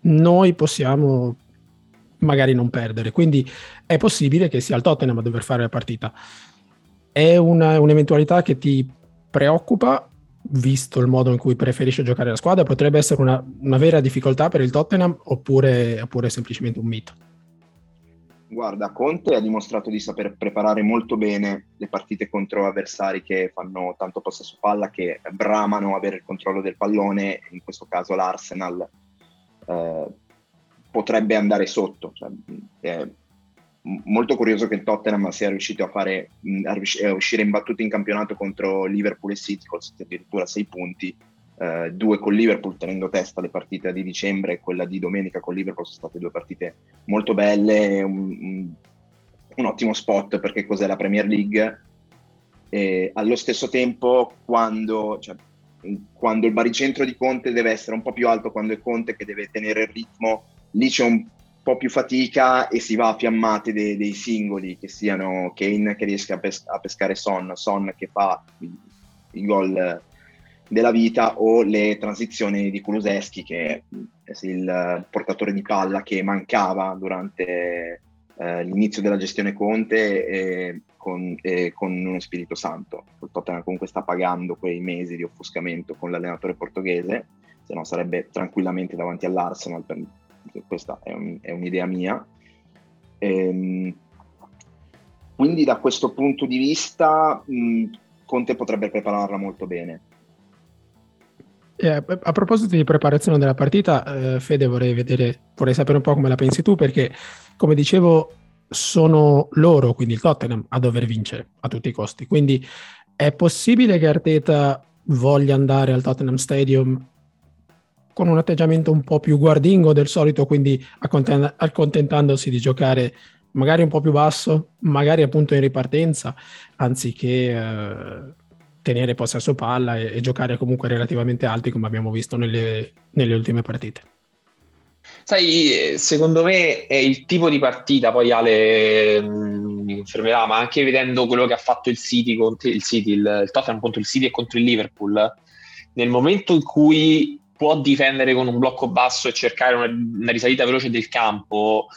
noi possiamo magari non perdere. Quindi è possibile che sia il Tottenham a dover fare la partita. È una, un'eventualità che ti preoccupa, visto il modo in cui preferisce giocare la squadra? Potrebbe essere una, una vera difficoltà per il Tottenham oppure, oppure semplicemente un mito? Guarda, Conte ha dimostrato di saper preparare molto bene le partite contro avversari che fanno tanto possesso palla, che bramano avere il controllo del pallone, in questo caso l'Arsenal eh, potrebbe andare sotto. Cioè, è molto curioso che il Tottenham sia riuscito a, fare, a, uscire imbattuto in campionato contro Liverpool e City, con addirittura sei punti, eh, due con Liverpool tenendo testa le partite di dicembre e quella di domenica con Liverpool sono state due partite molto belle, un, un, ottimo spot perché cos'è la Premier League? E allo stesso tempo, quando, cioè, quando il baricentro di Conte deve essere un po' più alto, quando è Conte che deve tenere il ritmo, lì c'è un po' più fatica e si va a fiammate dei, dei singoli, che siano Kane che riesce a, pes- a pescare Son, Son che fa i gol della vita o le transizioni di Kuluseschi che è il portatore di palla che mancava durante eh, l'inizio della gestione Conte e con, e con uno Spirito Santo. Il Tottenham comunque sta pagando quei mesi di offuscamento con l'allenatore portoghese, se no sarebbe tranquillamente davanti all'Arsenal, per, questa è, un, è, un'idea mia. Ehm, quindi da questo punto di vista mh, Conte potrebbe prepararla molto bene. Eh, a proposito di preparazione della partita, eh, Fede, vorrei, vedere, vorrei sapere un po' come la pensi tu, perché come dicevo, sono loro, quindi il Tottenham, a dover vincere a tutti i costi. Quindi è possibile che Arteta voglia andare al Tottenham Stadium con un atteggiamento un po' più guardingo del solito, quindi accontentandosi di giocare magari un po' più basso, magari appunto in ripartenza, anziché eh, tenere possesso palla e, e, giocare comunque relativamente alti come abbiamo visto nelle, nelle ultime partite. Sai, secondo me è il tipo di partita, poi Ale mm, mi confermerà, ma anche vedendo quello che ha fatto il City contro il City, il, il Tottenham contro il City e contro il Liverpool, nel momento in cui può difendere con un blocco basso e cercare una, una risalita veloce del campo,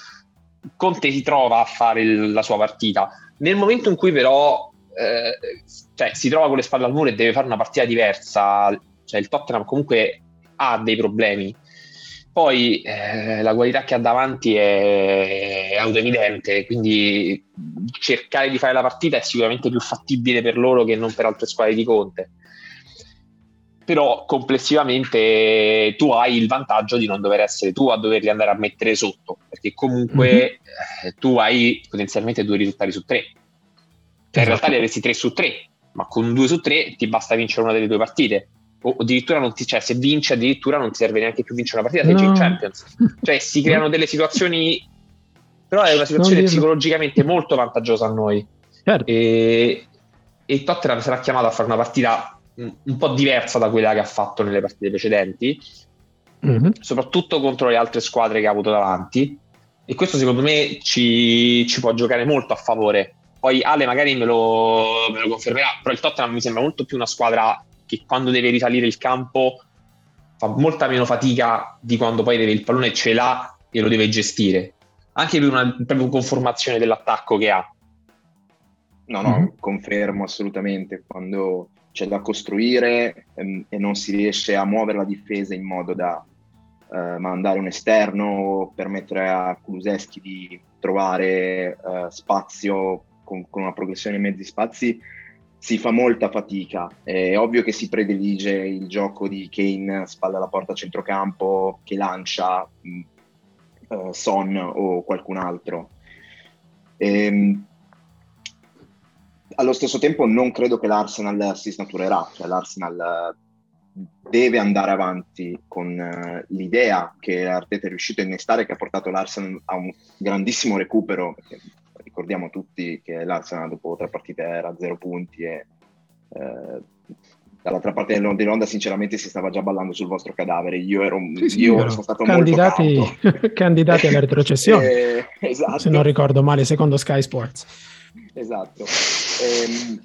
Conte si trova a fare il, la sua partita. Nel momento in cui però eh, cioè, si trova con le spalle al muro e deve fare una partita diversa, cioè il Tottenham comunque ha dei problemi. Poi eh, la qualità che ha davanti è, è autoevidente, quindi cercare di fare la partita è sicuramente più fattibile per loro che non per altre squadre di Conte però complessivamente tu hai il vantaggio di non dover essere tu a doverli andare a mettere sotto, perché comunque mm-hmm. tu hai potenzialmente due risultati su tre. Cioè esatto. in realtà li avresti tre su tre, ma con due su tre ti basta vincere una delle due partite. O addirittura non ti, cioè, se vinci addirittura non ti serve neanche più vincere una partita, sei no. in Champions. Cioè si creano delle situazioni, però è una situazione psicologicamente molto vantaggiosa a noi. Certo. E, e Tottenham sarà chiamato a fare una partita un po' diversa da quella che ha fatto nelle partite precedenti, mm-hmm. soprattutto contro le altre squadre che ha avuto davanti. E questo secondo me ci, ci può giocare molto a favore. Poi Ale magari me lo, me lo, confermerà, però il Tottenham mi sembra molto più una squadra che quando deve risalire il campo fa molta meno fatica di quando poi deve il pallone ce l'ha e lo deve gestire. Anche per una proprio conformazione dell'attacco che ha. No, no, mm-hmm. confermo assolutamente. Quando c'è da costruire ehm, e non si riesce a muovere la difesa in modo da eh, mandare un esterno, permettere a Kuluseschi di trovare eh, spazio con, con, una progressione in mezzi spazi, si fa molta fatica. È ovvio che si predilige il gioco di Kane, spalla alla porta a centrocampo, che lancia eh, Son o qualcun altro. Ehm, allo stesso tempo non credo che l'Arsenal si snaturerà, cioè l'Arsenal eh, deve andare avanti con uh, l'idea che Arteta è riuscito a innestare che ha portato l'Arsenal a un grandissimo recupero, ricordiamo tutti che l'Arsenal dopo tre partite era a zero punti e uh, dall'altra parte dell'onda sinceramente si stava già ballando sul vostro cadavere, io, ero, sì, sì, io sono stato candidati, candidati alla retrocessione, eh, esatto. se non ricordo male, secondo Sky Sports. Esatto. Ehm,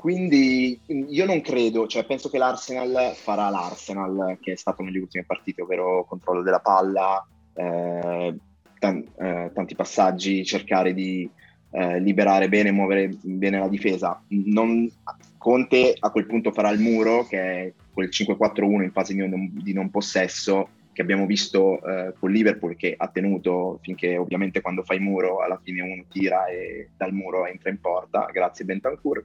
quindi io non credo, cioè penso che l'Arsenal farà l'Arsenal che è stato nelle ultime partite, ovvero controllo della palla, eh, tan- eh, tanti passaggi, cercare di eh, liberare bene, muovere bene la difesa. Non, Conte a quel punto farà il muro, che è quel 5-4-1 in fase di non, di non possesso, che abbiamo visto eh, con Liverpool che ha tenuto finché ovviamente quando fai muro alla fine uno tira e dal muro entra in porta, grazie Bentancur.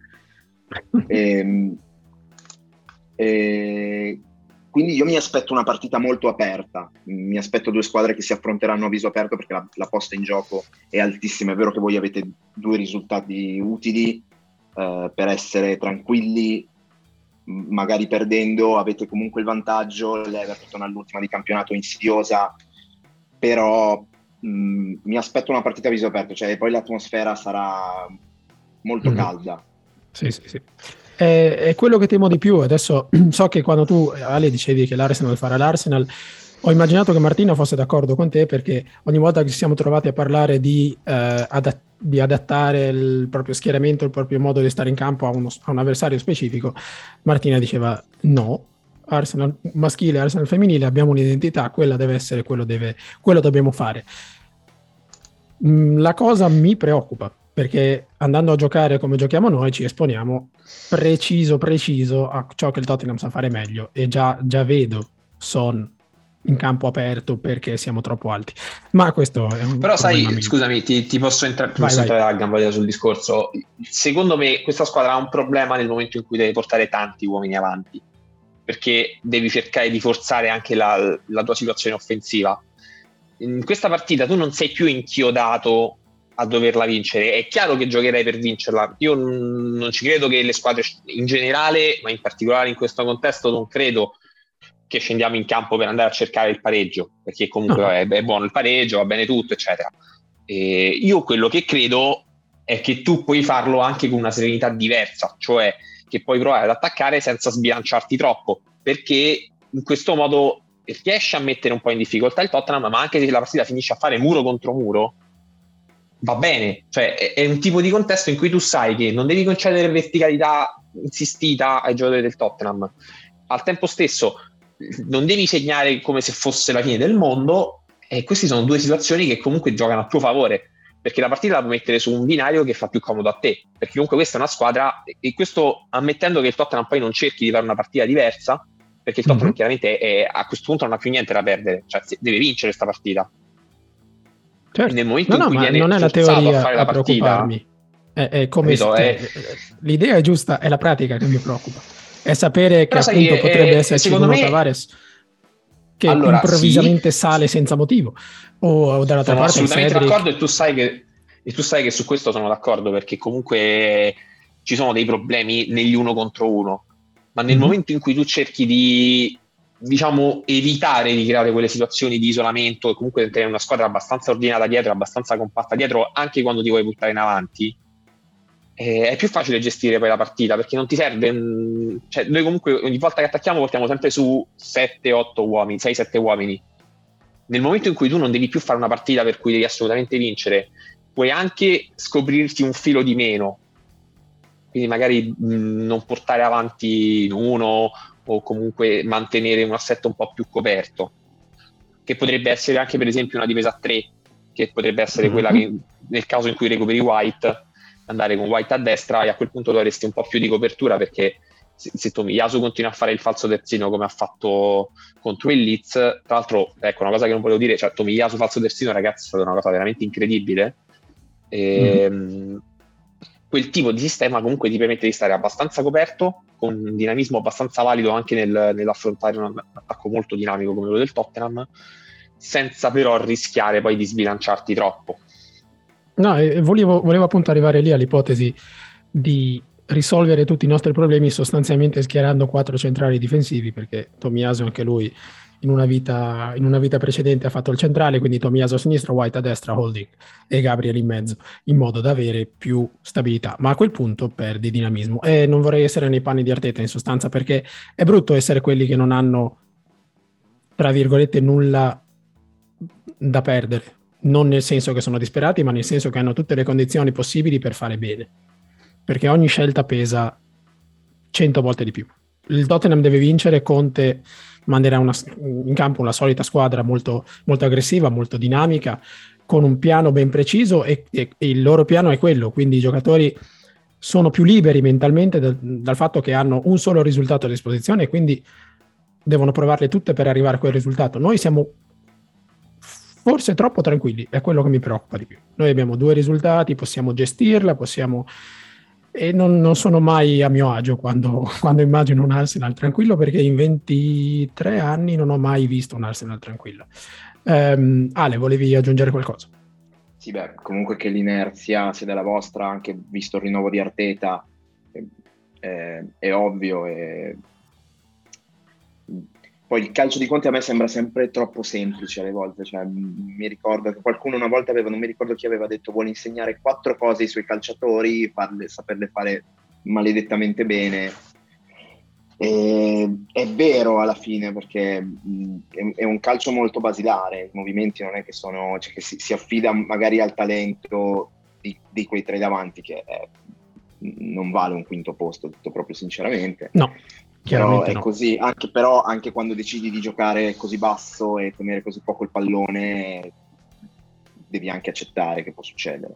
e, ehm, e, quindi io mi aspetto una partita molto aperta, mi aspetto due squadre che si affronteranno a viso aperto perché la, la posta in gioco è altissima, è vero che voi avete due risultati utili eh, per essere tranquilli magari perdendo avete comunque il vantaggio, l'Everton all'ultima di campionato insidiosa, però mh, mi aspetto una partita a viso aperto, cioè poi l'atmosfera sarà molto mm calda. Sì, sì, sì. È, è, quello che temo di più. Adesso so che quando tu, Ale, dicevi che l'Arsenal farà l'Arsenal, ho immaginato che Martina fosse d'accordo con te perché ogni volta che ci siamo trovati a parlare di, eh, adat- di adattare il proprio schieramento, il proprio modo di stare in campo a, uno, a un avversario specifico, Martina diceva no, Arsenal maschile, Arsenal femminile, abbiamo un'identità, quella deve essere, quello, deve, quello dobbiamo fare. Mm, la cosa mi preoccupa perché andando a giocare come giochiamo noi ci esponiamo preciso preciso a ciò che il Tottenham sa fare meglio e già, già vedo Son in campo aperto perché siamo troppo alti. Ma questo è un Però sai, mio. scusami, ti, ti, posso entrare, entrare a gamba sul discorso. Secondo me questa squadra ha un problema nel momento in cui deve portare tanti uomini avanti, perché devi cercare di forzare anche la, la tua situazione offensiva. In questa partita tu non sei più inchiodato a doverla vincere. È chiaro che giocherei per vincerla. Io non ci credo che le squadre in generale, ma in particolare in questo contesto, non credo che scendiamo in campo per andare a cercare il pareggio, perché comunque no. è, è, buono il pareggio, va bene tutto, eccetera. E io quello che credo è che tu puoi farlo anche con una serenità diversa, cioè che puoi provare ad attaccare senza sbilanciarti troppo, perché in questo modo riesci a mettere un po' in difficoltà il Tottenham, ma anche se la partita finisce a fare muro contro muro, va bene, cioè è, è un tipo di contesto in cui tu sai che non devi concedere verticalità insistita ai giocatori del Tottenham. Al tempo stesso non devi segnare come se fosse la fine del mondo e queste sono due situazioni che comunque giocano a tuo favore perché la partita la puoi mettere su un binario che fa più comodo a te perché comunque questa è una squadra e questo ammettendo che il Tottenham poi non cerchi di fare una partita diversa perché il Tottenham mm-hmm. chiaramente è, a questo punto non ha più niente da perdere cioè deve vincere questa partita certo. nel momento no, in cui viene non è la teoria a fare la partita è, è come capito, è... l'idea è giusta è la pratica che mi preoccupa è sapere che sai, appunto potrebbe eh, esserci uno me... Tavares che allora, improvvisamente sì. sale senza motivo o, o dall'altra sono parte assolutamente Cedric... d'accordo e tu, sai che, e tu sai che su questo sono d'accordo perché comunque ci sono dei problemi negli uno contro uno ma nel mm-hmm. momento in cui tu cerchi di diciamo evitare di creare quelle situazioni di isolamento e comunque tenere una squadra abbastanza ordinata dietro abbastanza compatta dietro anche quando ti vuoi buttare in avanti eh, è più facile gestire poi la partita perché non ti serve. Mh, mm, cioè, noi comunque ogni volta che attacchiamo portiamo sempre su 7-8 uomini, 6-7 uomini. Nel momento in cui tu non devi più fare una partita per cui devi assolutamente vincere, puoi anche scoprirti un filo di meno. Quindi magari mh, mm, non portare avanti uno o comunque mantenere un assetto un po' più coperto. Che potrebbe essere anche per esempio una difesa a 3, che potrebbe essere quella che nel caso in cui recuperi White andare con White a destra e a quel punto dovresti un po' più di copertura perché se, se Tomiyasu continua a fare il falso terzino come ha fatto contro il Leeds, tra l'altro ecco una cosa che non volevo dire, cioè Tomiyasu falso terzino ragazzi è stata una cosa veramente incredibile e, mm-hmm. Quel tipo di sistema comunque ti permette di stare abbastanza coperto con un dinamismo abbastanza valido anche nel, nell'affrontare un attacco molto dinamico come quello del Tottenham senza però rischiare poi di sbilanciarti troppo. No, volevo, volevo appunto arrivare lì all'ipotesi di risolvere tutti i nostri problemi sostanzialmente schierando quattro centrali difensivi, perché Tomiaso anche lui in una, vita, in una vita precedente ha fatto il centrale, quindi Tomiaso a sinistra, White a destra, Holding e Gabriel in mezzo, in modo da avere più stabilità. Ma a quel punto perdi dinamismo. E non vorrei essere nei panni di Arteta in sostanza, perché è brutto essere quelli che non hanno, tra virgolette, nulla da perdere non nel senso che sono disperati, ma nel senso che hanno tutte le condizioni possibili per fare bene, perché ogni scelta pesa 100 volte di più. Il Tottenham deve vincere, Conte manderà una, in campo una solita squadra molto, molto, aggressiva, molto dinamica, con un piano ben preciso e, e, e, il loro piano è quello, quindi i giocatori sono più liberi mentalmente dal, dal fatto che hanno un solo risultato a disposizione e quindi devono provarle tutte per arrivare a quel risultato. Noi siamo forse troppo tranquilli, è quello che mi preoccupa di più. Noi abbiamo due risultati, possiamo gestirla, possiamo... E non, non sono mai a mio agio quando, quando, immagino un Arsenal tranquillo perché in 23 anni non ho mai visto un Arsenal tranquillo. Um, Ale, volevi aggiungere qualcosa? Sì, beh, comunque che l'inerzia sia della vostra, anche visto il rinnovo di Arteta, è, è ovvio e poi il calcio di Conte a me sembra sempre troppo semplice alle volte, cioè, mi ricordo che qualcuno una volta aveva, non mi ricordo chi aveva detto, vuole insegnare quattro cose ai suoi calciatori, farle, saperle fare maledettamente bene. E, è vero alla fine perché è, è, un calcio molto basilare, i movimenti non è che sono, cioè che si, si affida magari al talento di, di, quei tre davanti che è, non vale un quinto posto, detto proprio sinceramente. No, però è no. così, anche, però anche quando decidi di giocare così basso e tenere così poco il pallone, devi anche accettare che può succedere.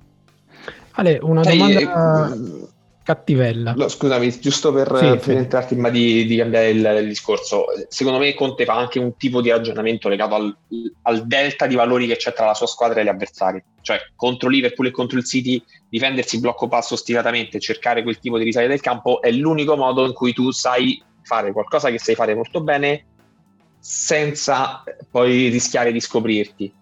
Ale, una domanda eh, cattivella. No, scusami, giusto per, sì, per sì. entrarti in di, di cambiare il, il, discorso, secondo me Conte fa anche un tipo di ragionamento legato al, al, delta di valori che c'è tra la sua squadra e gli avversari. Cioè, contro Liverpool e contro il City, difendersi blocco passo stilatamente e cercare quel tipo di risalita del campo è l'unico modo in cui tu sai fare qualcosa che sai fare molto bene senza poi rischiare di scoprirti.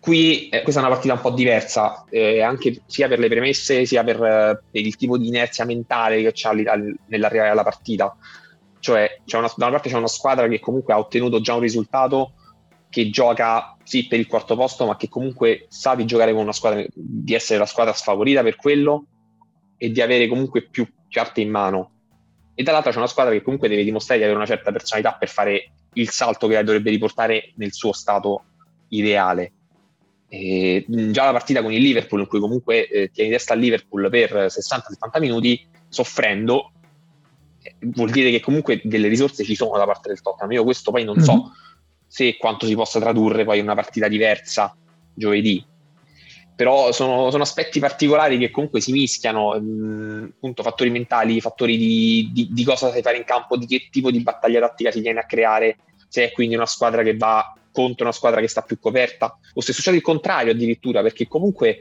Qui eh, questa è una partita un po' diversa, eh, anche sia per le premesse sia per, eh, per il tipo di inerzia mentale che c'ha nell'arrivare alla partita. Cioè, una, da una parte c'è una squadra che comunque ha ottenuto già un risultato, che gioca sì per il quarto posto, ma che comunque sa di giocare con una squadra, di essere la squadra sfavorita per quello e di avere comunque più carte in mano e dall'altra c'è una squadra che comunque deve dimostrare di avere una certa personalità per fare il salto che la dovrebbe riportare nel suo stato ideale. E già la partita con il Liverpool, in cui comunque eh, tieni testa al Liverpool per 60-70 minuti, soffrendo, eh, vuol dire che comunque delle risorse ci sono da parte del Tottenham. Io questo poi non mm-hmm. so mhm. se quanto si possa tradurre poi in una partita diversa giovedì, però sono, sono, aspetti particolari che comunque si mischiano, mh, mm, appunto fattori mentali, fattori di, di, di, cosa sai fare in campo, di che tipo di battaglia tattica si viene a creare, se è quindi una squadra che va contro una squadra che sta più coperta, o se succede il contrario addirittura, perché comunque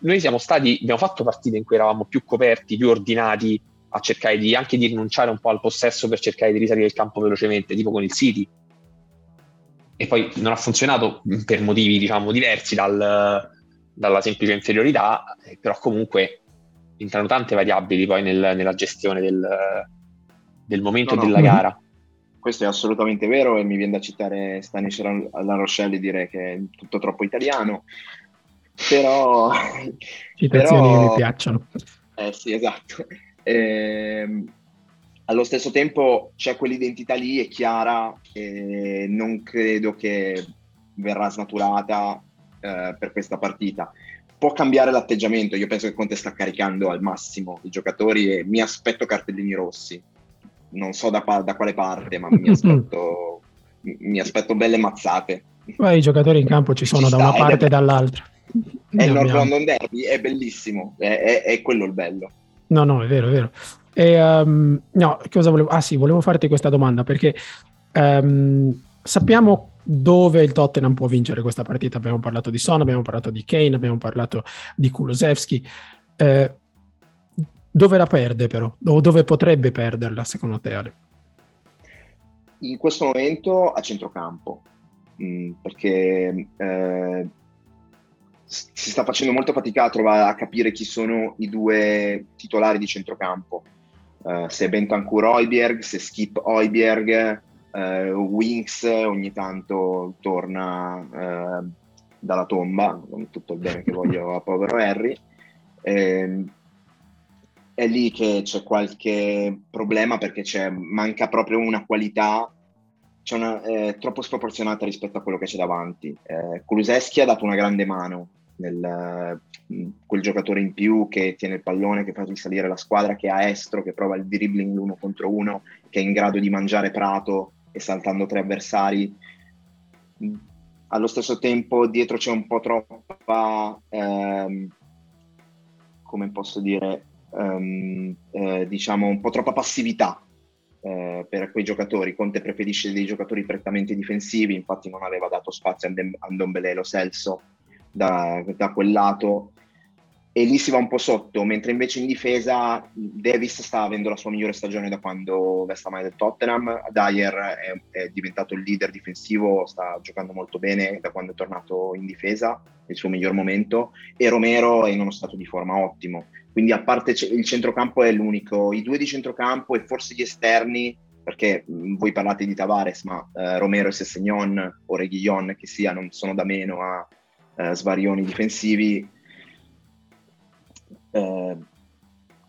noi siamo stati, abbiamo fatto partite in cui eravamo più coperti, più ordinati, a cercare di, anche di rinunciare un po' al possesso per cercare di risalire il campo velocemente, tipo con il City. E poi non ha funzionato per motivi, diciamo, diversi dal dalla semplice inferiorità, eh, però comunque entrano tante variabili poi nel, nella gestione del, del momento no, no. della gara. Questo è assolutamente vero e mi viene da citare Stanislas La Rochelle e dire che è tutto troppo italiano, però... Citazioni però, che mi piacciono. Eh sì, esatto. Eh, allo stesso tempo c'è quell'identità lì, è chiara, e non credo che verrà snaturata eh, per questa partita. Può cambiare l'atteggiamento, io penso che Conte sta caricando al massimo i giocatori e mi aspetto cartellini rossi. Non so da, da quale parte, ma mi aspetto, mi aspetto belle mazzate. Poi i giocatori in campo ci sono ci da sta, una parte e dall'altra. È il North London Derby, è bellissimo, è, è, è, quello il bello. No, no, è vero, è vero. E, um, no, cosa volevo? Ah sì, volevo farti questa domanda perché um, sappiamo dove il Tottenham può vincere questa partita. Abbiamo parlato di Son, abbiamo parlato di Kane, abbiamo parlato di Kulusevski. Eh, dove la perde però? O dove potrebbe perderla secondo te Ale? In questo momento a centrocampo, mm, perché eh, si sta facendo molto fatica a, trovare, a capire chi sono i due titolari di centrocampo. Uh, se Bentancur Oiberg, se Skip Oiberg, Uh, Winx ogni tanto torna uh, dalla tomba, con tutto il bene che voglio a povero Harry. Eh, è lì che c'è qualche problema perché manca proprio una qualità c'è una, eh, troppo sproporzionata rispetto a quello che c'è davanti. Eh, Kuluseschi ha dato una grande mano nel, quel giocatore in più che tiene il pallone, che fa risalire la squadra, che ha estro, che prova il dribbling l'uno contro uno, che è in grado di mangiare Prato e saltando tre avversari. Allo stesso tempo dietro c'è un po' troppa, ehm, come posso dire, ehm, eh, diciamo un po' troppa passività eh, per quei giocatori. Conte preferisce dei giocatori prettamente difensivi, infatti non aveva dato spazio a, a Dombelelo Celso da, da quel lato e lì si va un po' sotto, mentre invece in difesa Davis sta avendo la sua migliore stagione da quando vesta mai del Tottenham, Dyer è, è, diventato il leader difensivo, sta giocando molto bene da quando è tornato in difesa, è il suo miglior momento, e Romero è in uno stato di forma ottimo, quindi a parte il centrocampo è l'unico, i due di centrocampo e forse gli esterni, perché voi parlate di Tavares, ma eh, Romero e Sessegnon o Reguillon che sia non sono da meno a eh, svarioni difensivi, eh,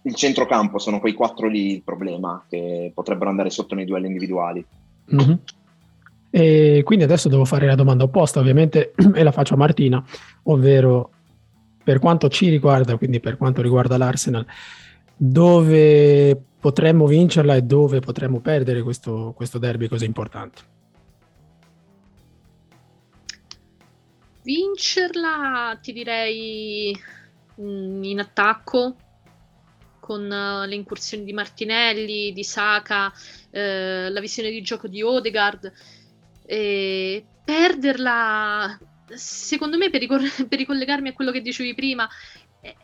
il centrocampo sono quei quattro lì il problema che potrebbero andare sotto nei duelli individuali. Mm-hmm. E quindi adesso devo fare la domanda opposta, ovviamente, e la faccio a Martina, ovvero per quanto ci riguarda, quindi per quanto riguarda l'Arsenal, dove potremmo vincerla e dove potremmo perdere questo, questo derby così importante? Vincerla ti direi in attacco con uh, le incursioni di Martinelli, di Saka, eh, la visione di gioco di Odegaard. E perderla, secondo me, per, ricor- per ricollegarmi a quello che dicevi prima, eh,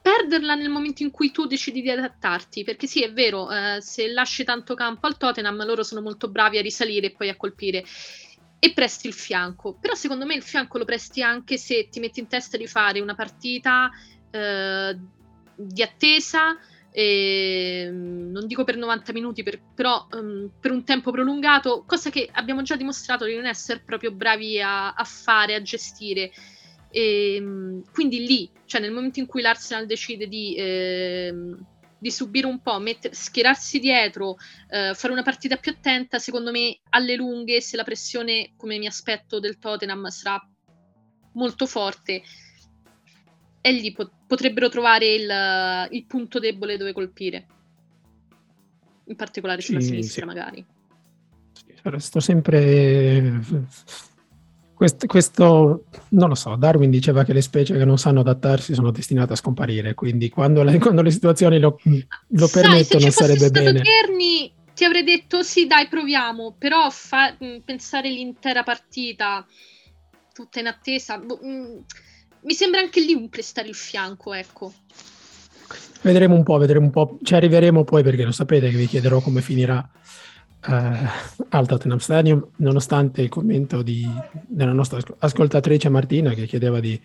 perderla nel momento in cui tu decidi di adattarti, perché sì, è vero, eh, se lasci tanto campo al Tottenham, loro sono molto bravi a risalire e poi a colpire e presti il fianco. Però secondo me il fianco lo presti anche se ti metti in testa di fare una partita eh, di attesa, eh, non dico per 90 minuti, per, però um, per un tempo prolungato, cosa che abbiamo già dimostrato di non essere proprio bravi a, a fare, a gestire. E, ehm, quindi lì, cioè nel momento in cui l'Arsenal decide di, eh, di subire un po', metter, schierarsi dietro, eh, fare una partita più attenta, secondo me alle lunghe, se la pressione, come mi aspetto, del Tottenham sarà molto forte, e lì pot- potrebbero trovare il, il, punto debole dove colpire. In particolare sulla sì, sinistra, sì. magari. Sto sempre. Questo, questo, non lo so, Darwin diceva che le specie che non sanno adattarsi sono destinate a scomparire, quindi quando le, quando le situazioni lo, lo Sai, permettono sarebbe bene. Ti avrei detto sì, dai, proviamo, però fa, pensare l'intera partita tutta in attesa, boh, mh, mi sembra anche lì un prestare il fianco, ecco. Vedremo un po', vedremo un po', ci arriveremo poi perché lo sapete che vi chiederò come finirà eh, al Tottenham Stadium, nonostante il commento di, della nostra ascoltatrice Martina che chiedeva di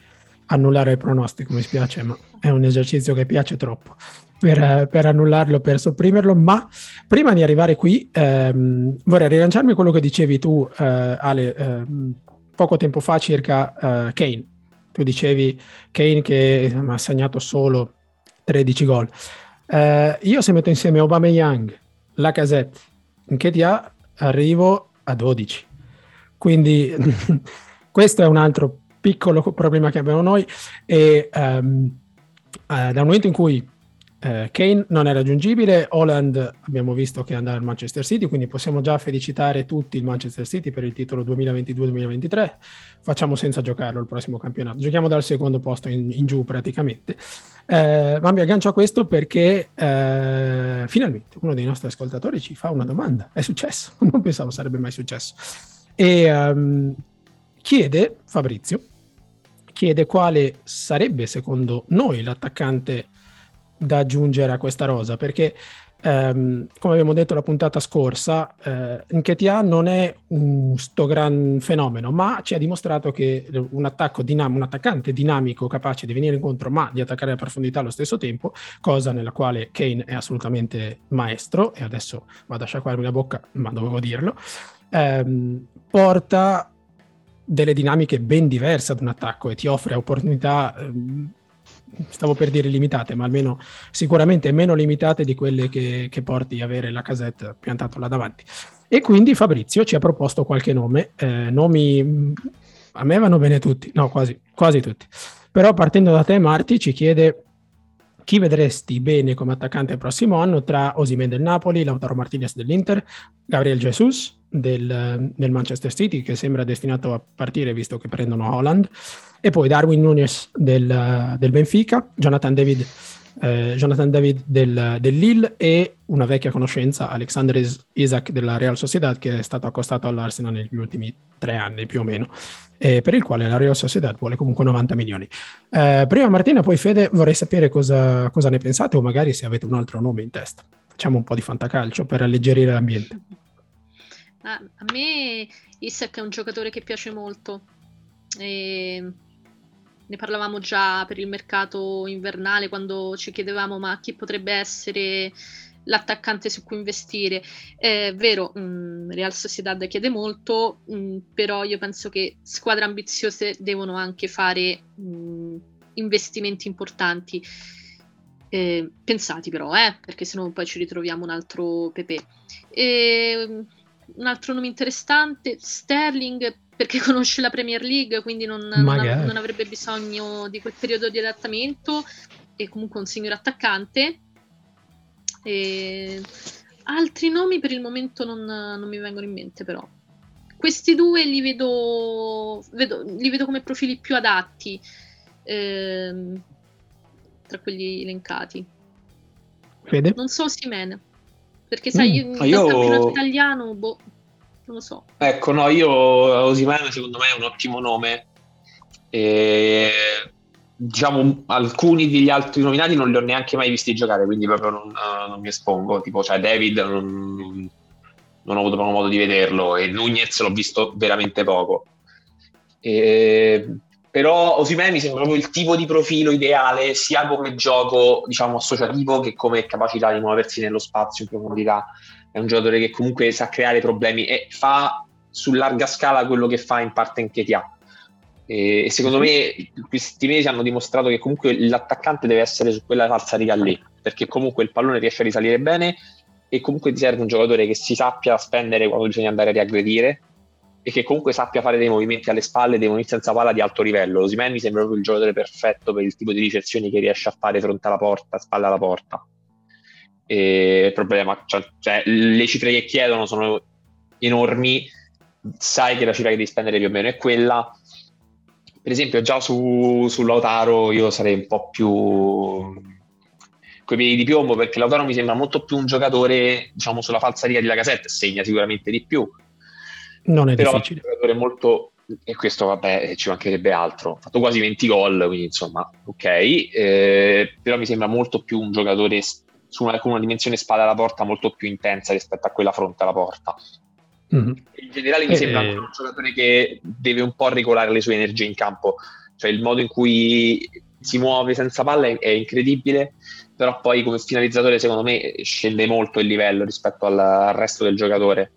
annullare il pronostico, mi spiace, ma è un esercizio che piace troppo per, per annullarlo, per sopprimerlo, ma prima di arrivare qui ehm, vorrei rilanciarmi quello che dicevi tu, eh, Ale, eh, poco tempo fa circa eh, Kane tu dicevi Kane che ha segnato solo 13 gol. Eh, io se metto insieme Aubameyang, Lacazette, Nketiah arrivo a 12. Quindi questo è un altro piccolo problema che abbiamo noi e um, uh, dal momento in cui eh, Kane non è raggiungibile, Holland abbiamo visto che andrà al Manchester City, quindi possiamo già felicitare tutti il Manchester City per il titolo 2022-2023. Facciamo senza giocarlo il prossimo campionato, giochiamo dal secondo posto in, in giù praticamente. Eh, ma mi aggancio a questo perché eh, finalmente uno dei nostri ascoltatori ci fa una domanda. È successo? Non pensavo sarebbe mai successo. E um, chiede, Fabrizio, chiede quale sarebbe secondo noi l'attaccante da aggiungere a questa rosa perché ehm, come abbiamo detto la puntata scorsa eh, Nketiah non è un sto gran fenomeno ma ci ha dimostrato che un, attacco dinam- un attaccante dinamico capace di venire incontro ma di attaccare a profondità allo stesso tempo cosa nella quale Kane è assolutamente maestro e adesso vado a sciacquarmi la bocca ma dovevo dirlo ehm, porta delle dinamiche ben diverse ad un attacco e ti offre opportunità ehm, stavo per dire limitate, ma almeno sicuramente meno limitate di quelle che, che porti avere la casetta piantato là davanti. E quindi Fabrizio ci ha proposto qualche nome, eh, nomi a me vanno bene tutti, no quasi, quasi tutti, però partendo da te Marti ci chiede chi vedresti bene come attaccante il prossimo anno tra Osimen del Napoli, Lautaro Martinez dell'Inter, Gabriel Jesus del, del, Manchester City che sembra destinato a partire visto che prendono Holland e poi Darwin Nunes del, del Benfica, Jonathan David, eh, Jonathan David del, del, Lille e una vecchia conoscenza Alexander Isaac della Real Sociedad che è stato accostato all'Arsenal negli ultimi tre anni più o meno eh, per il quale la Real Sociedad vuole comunque 90 milioni. Eh, prima Martina, poi Fede, vorrei sapere cosa, cosa ne pensate o magari se avete un altro nome in testa. Facciamo un po' di fantacalcio per alleggerire l'ambiente. Ah, a me Isaac è un giocatore che piace molto. E ne parlavamo già per il mercato invernale quando ci chiedevamo ma chi potrebbe essere l'attaccante su cui investire. È vero, mh, mm, Real Sociedad chiede molto, mh, mm, però io penso che squadre ambiziose devono anche fare mh, mm, investimenti importanti. Eh, pensati però, eh, perché sennò poi ci ritroviamo un altro Pepe. Eh, un altro nome interessante, Sterling, perché conosce la Premier League, quindi non, non, av- non avrebbe bisogno di quel periodo di adattamento, e comunque un signor attaccante. E... Altri nomi per il momento non, non, mi vengono in mente, però. Questi due li vedo, vedo, li vedo come profili più adatti ehm, tra quelli elencati. Fede? Non so Simene, perché sai, mm. io, campionato italiano, boh, non lo so. Ecco, no, io Osimene secondo me è un ottimo nome. E diciamo alcuni degli altri nominati non li ho neanche mai visti giocare quindi proprio non, uh, non mi espongo tipo cioè David non, non, ho avuto proprio modo di vederlo e Nunez l'ho visto veramente poco e, però Osimene mi sembra proprio il tipo di profilo ideale sia come gioco diciamo associativo che come capacità di muoversi nello spazio in profondità è un giocatore che comunque sa creare problemi e fa su larga scala quello che fa in parte anche ha e secondo me questi mesi hanno dimostrato che comunque l'attaccante deve essere su quella falsa riga lì, perché comunque il pallone riesce a risalire bene e comunque ti serve un giocatore che si sappia spendere quando bisogna andare a riaggredire e che comunque sappia fare dei movimenti alle spalle, dei movimenti senza palla di alto livello. Osimen mi sembra proprio il giocatore perfetto per il tipo di ricezioni che riesce a fare fronte alla porta, spalla alla porta. E il problema, cioè, cioè le cifre che chiedono sono enormi, sai che la cifra che devi spendere più o meno è quella, per esempio già su, su Lautaro io sarei un po' più coi piedi di piombo perché Lautaro mi sembra molto più un giocatore diciamo sulla falsariga di Lacazette segna sicuramente di più. Non è però difficile. è un giocatore molto e questo vabbè ci mancherebbe altro. Ha fatto quasi 20 gol quindi insomma ok. Eh, però mi sembra molto più un giocatore su una, con una dimensione spada alla porta molto più intensa rispetto a quella fronte alla porta Mm-hmm. In generale mi eh, sembra un giocatore che deve un po' regolare le sue energie in campo, cioè il modo in cui si muove senza palla è, è incredibile, però poi come finalizzatore secondo me scende molto il livello rispetto al, al resto del giocatore.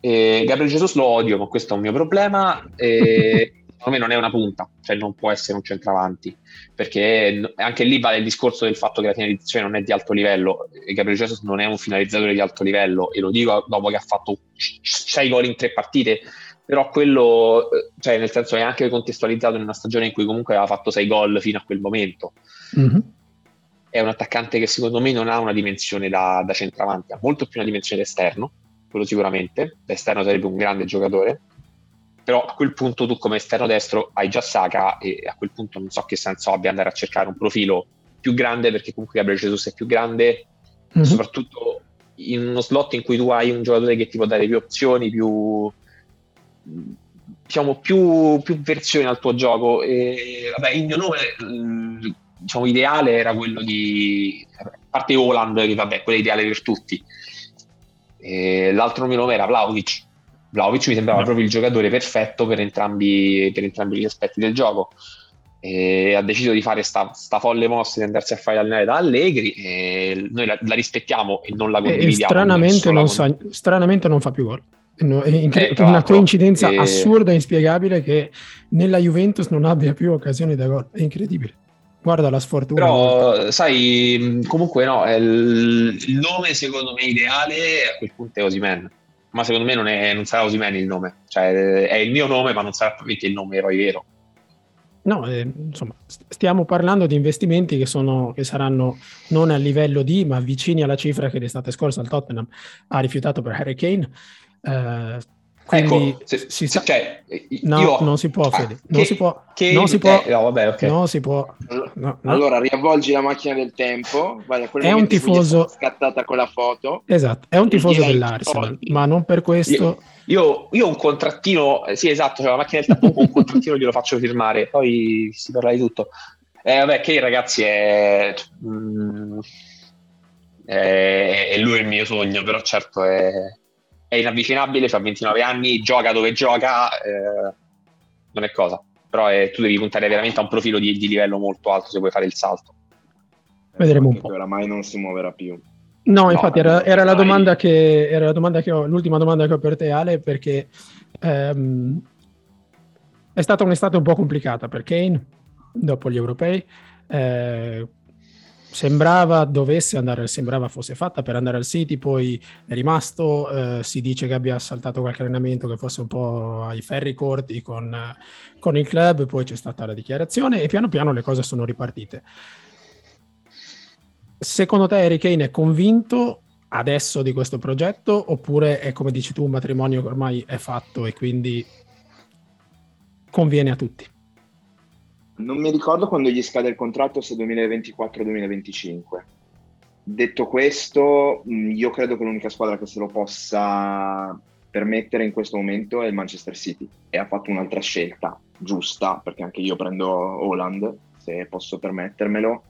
E Gabriel Jesus lo odio, ma questo è un mio problema. E secondo me non è una punta, cioè non può essere un centravanti, perché anche lì vale il discorso del fatto che la finalizzazione non è di alto livello e Gabriel Jesus non è un finalizzatore di alto livello e lo dico dopo che ha fatto 6 gol in 3 partite, però quello, cioè nel senso è anche contestualizzato in una stagione in cui comunque aveva fatto 6 gol fino a quel momento. Mm-hmm. È un attaccante che secondo me non ha una dimensione da, da centravanti, ha molto più una dimensione esterno, quello sicuramente, l'esterno sarebbe un grande giocatore, però a quel punto tu come esterno destro hai già Saka e a quel punto non so che senso abbia andare a cercare un profilo più grande perché comunque Gabriel Jesus è più grande. Mm-hmm. soprattutto in uno slot in cui tu hai un giocatore che ti può dare più opzioni più diciamo più, più versioni al tuo gioco. E vabbè il mio nome diciamo ideale era quello di a parte Holland che vabbè quello è ideale per tutti. E l'altro mio nome era Vlaovic Vlaovic mi sembrava no. proprio il giocatore perfetto per entrambi, per entrambi gli aspetti del gioco. E ha deciso di fare sta, sta folle mossa di andarsi a fare allenare da Allegri e noi la, la rispettiamo e non la condividiamo. Stranamente, non, sa, stranamente non fa più gol. No, è incre- eh, una coincidenza eh, assurda e inspiegabile che nella Juventus non abbia più occasioni da gol. È incredibile. Guarda la sfortuna. Però, sai, comunque no, il, il, nome secondo me ideale a quel punto è Osimen ma secondo me non, è, non sarà Osimen il nome, cioè è il mio nome, ma non sarà probabilmente il nome poi vero. No, eh, insomma, stiamo parlando di investimenti che, sono, che saranno non a livello di, ma vicini alla cifra che l'estate scorsa il Tottenham ha rifiutato per Harry Kane. Eh, quindi ecco, se, si sa... cioè, no, io... non si può, ah, Fede. Non che, si può. Che... Non si può. Eh, no, vabbè, okay. Non si può. No, allora, riavvolgi la macchina del tempo. Vai, è un tifoso. Scattata con la foto. Esatto, è un tifoso dell'Arsenal, ma non per questo. Io, io, io un contrattino, eh, sì, esatto, cioè la macchina del tempo, un contrattino glielo faccio firmare, poi si parla di tutto. Eh, vabbè, che ragazzi è. Mm, è, è lui il mio sogno, però certo è è inavvicinabile, ha 29 anni, gioca dove gioca, eh, non è cosa. Però è, tu devi puntare veramente a un profilo di, di, livello molto alto se vuoi fare il salto. Vedremo un po'. Oramai non si muoverà più. No, infatti era, era, la domanda che, era la domanda che ho, l'ultima domanda che ho per te Ale, perché ehm, è stata un'estate un po' complicata per Kane dopo gli europei. Eh, sembrava dovesse andare, sembrava fosse fatta per andare al City, poi è rimasto, eh, si dice che abbia saltato qualche allenamento che fosse un po' ai ferri corti con, con il club, poi c'è stata la dichiarazione e piano piano le cose sono ripartite. Secondo te Harry Kane è convinto adesso di questo progetto oppure è come dici tu un matrimonio che ormai è fatto e quindi conviene a tutti? Non mi ricordo quando gli scade il contratto, se 2024-2025. Detto questo, mm, io credo che l'unica squadra che se lo possa permettere in questo momento è il Manchester City e ha fatto un'altra scelta giusta, perché anche io prendo Holland, se posso permettermelo.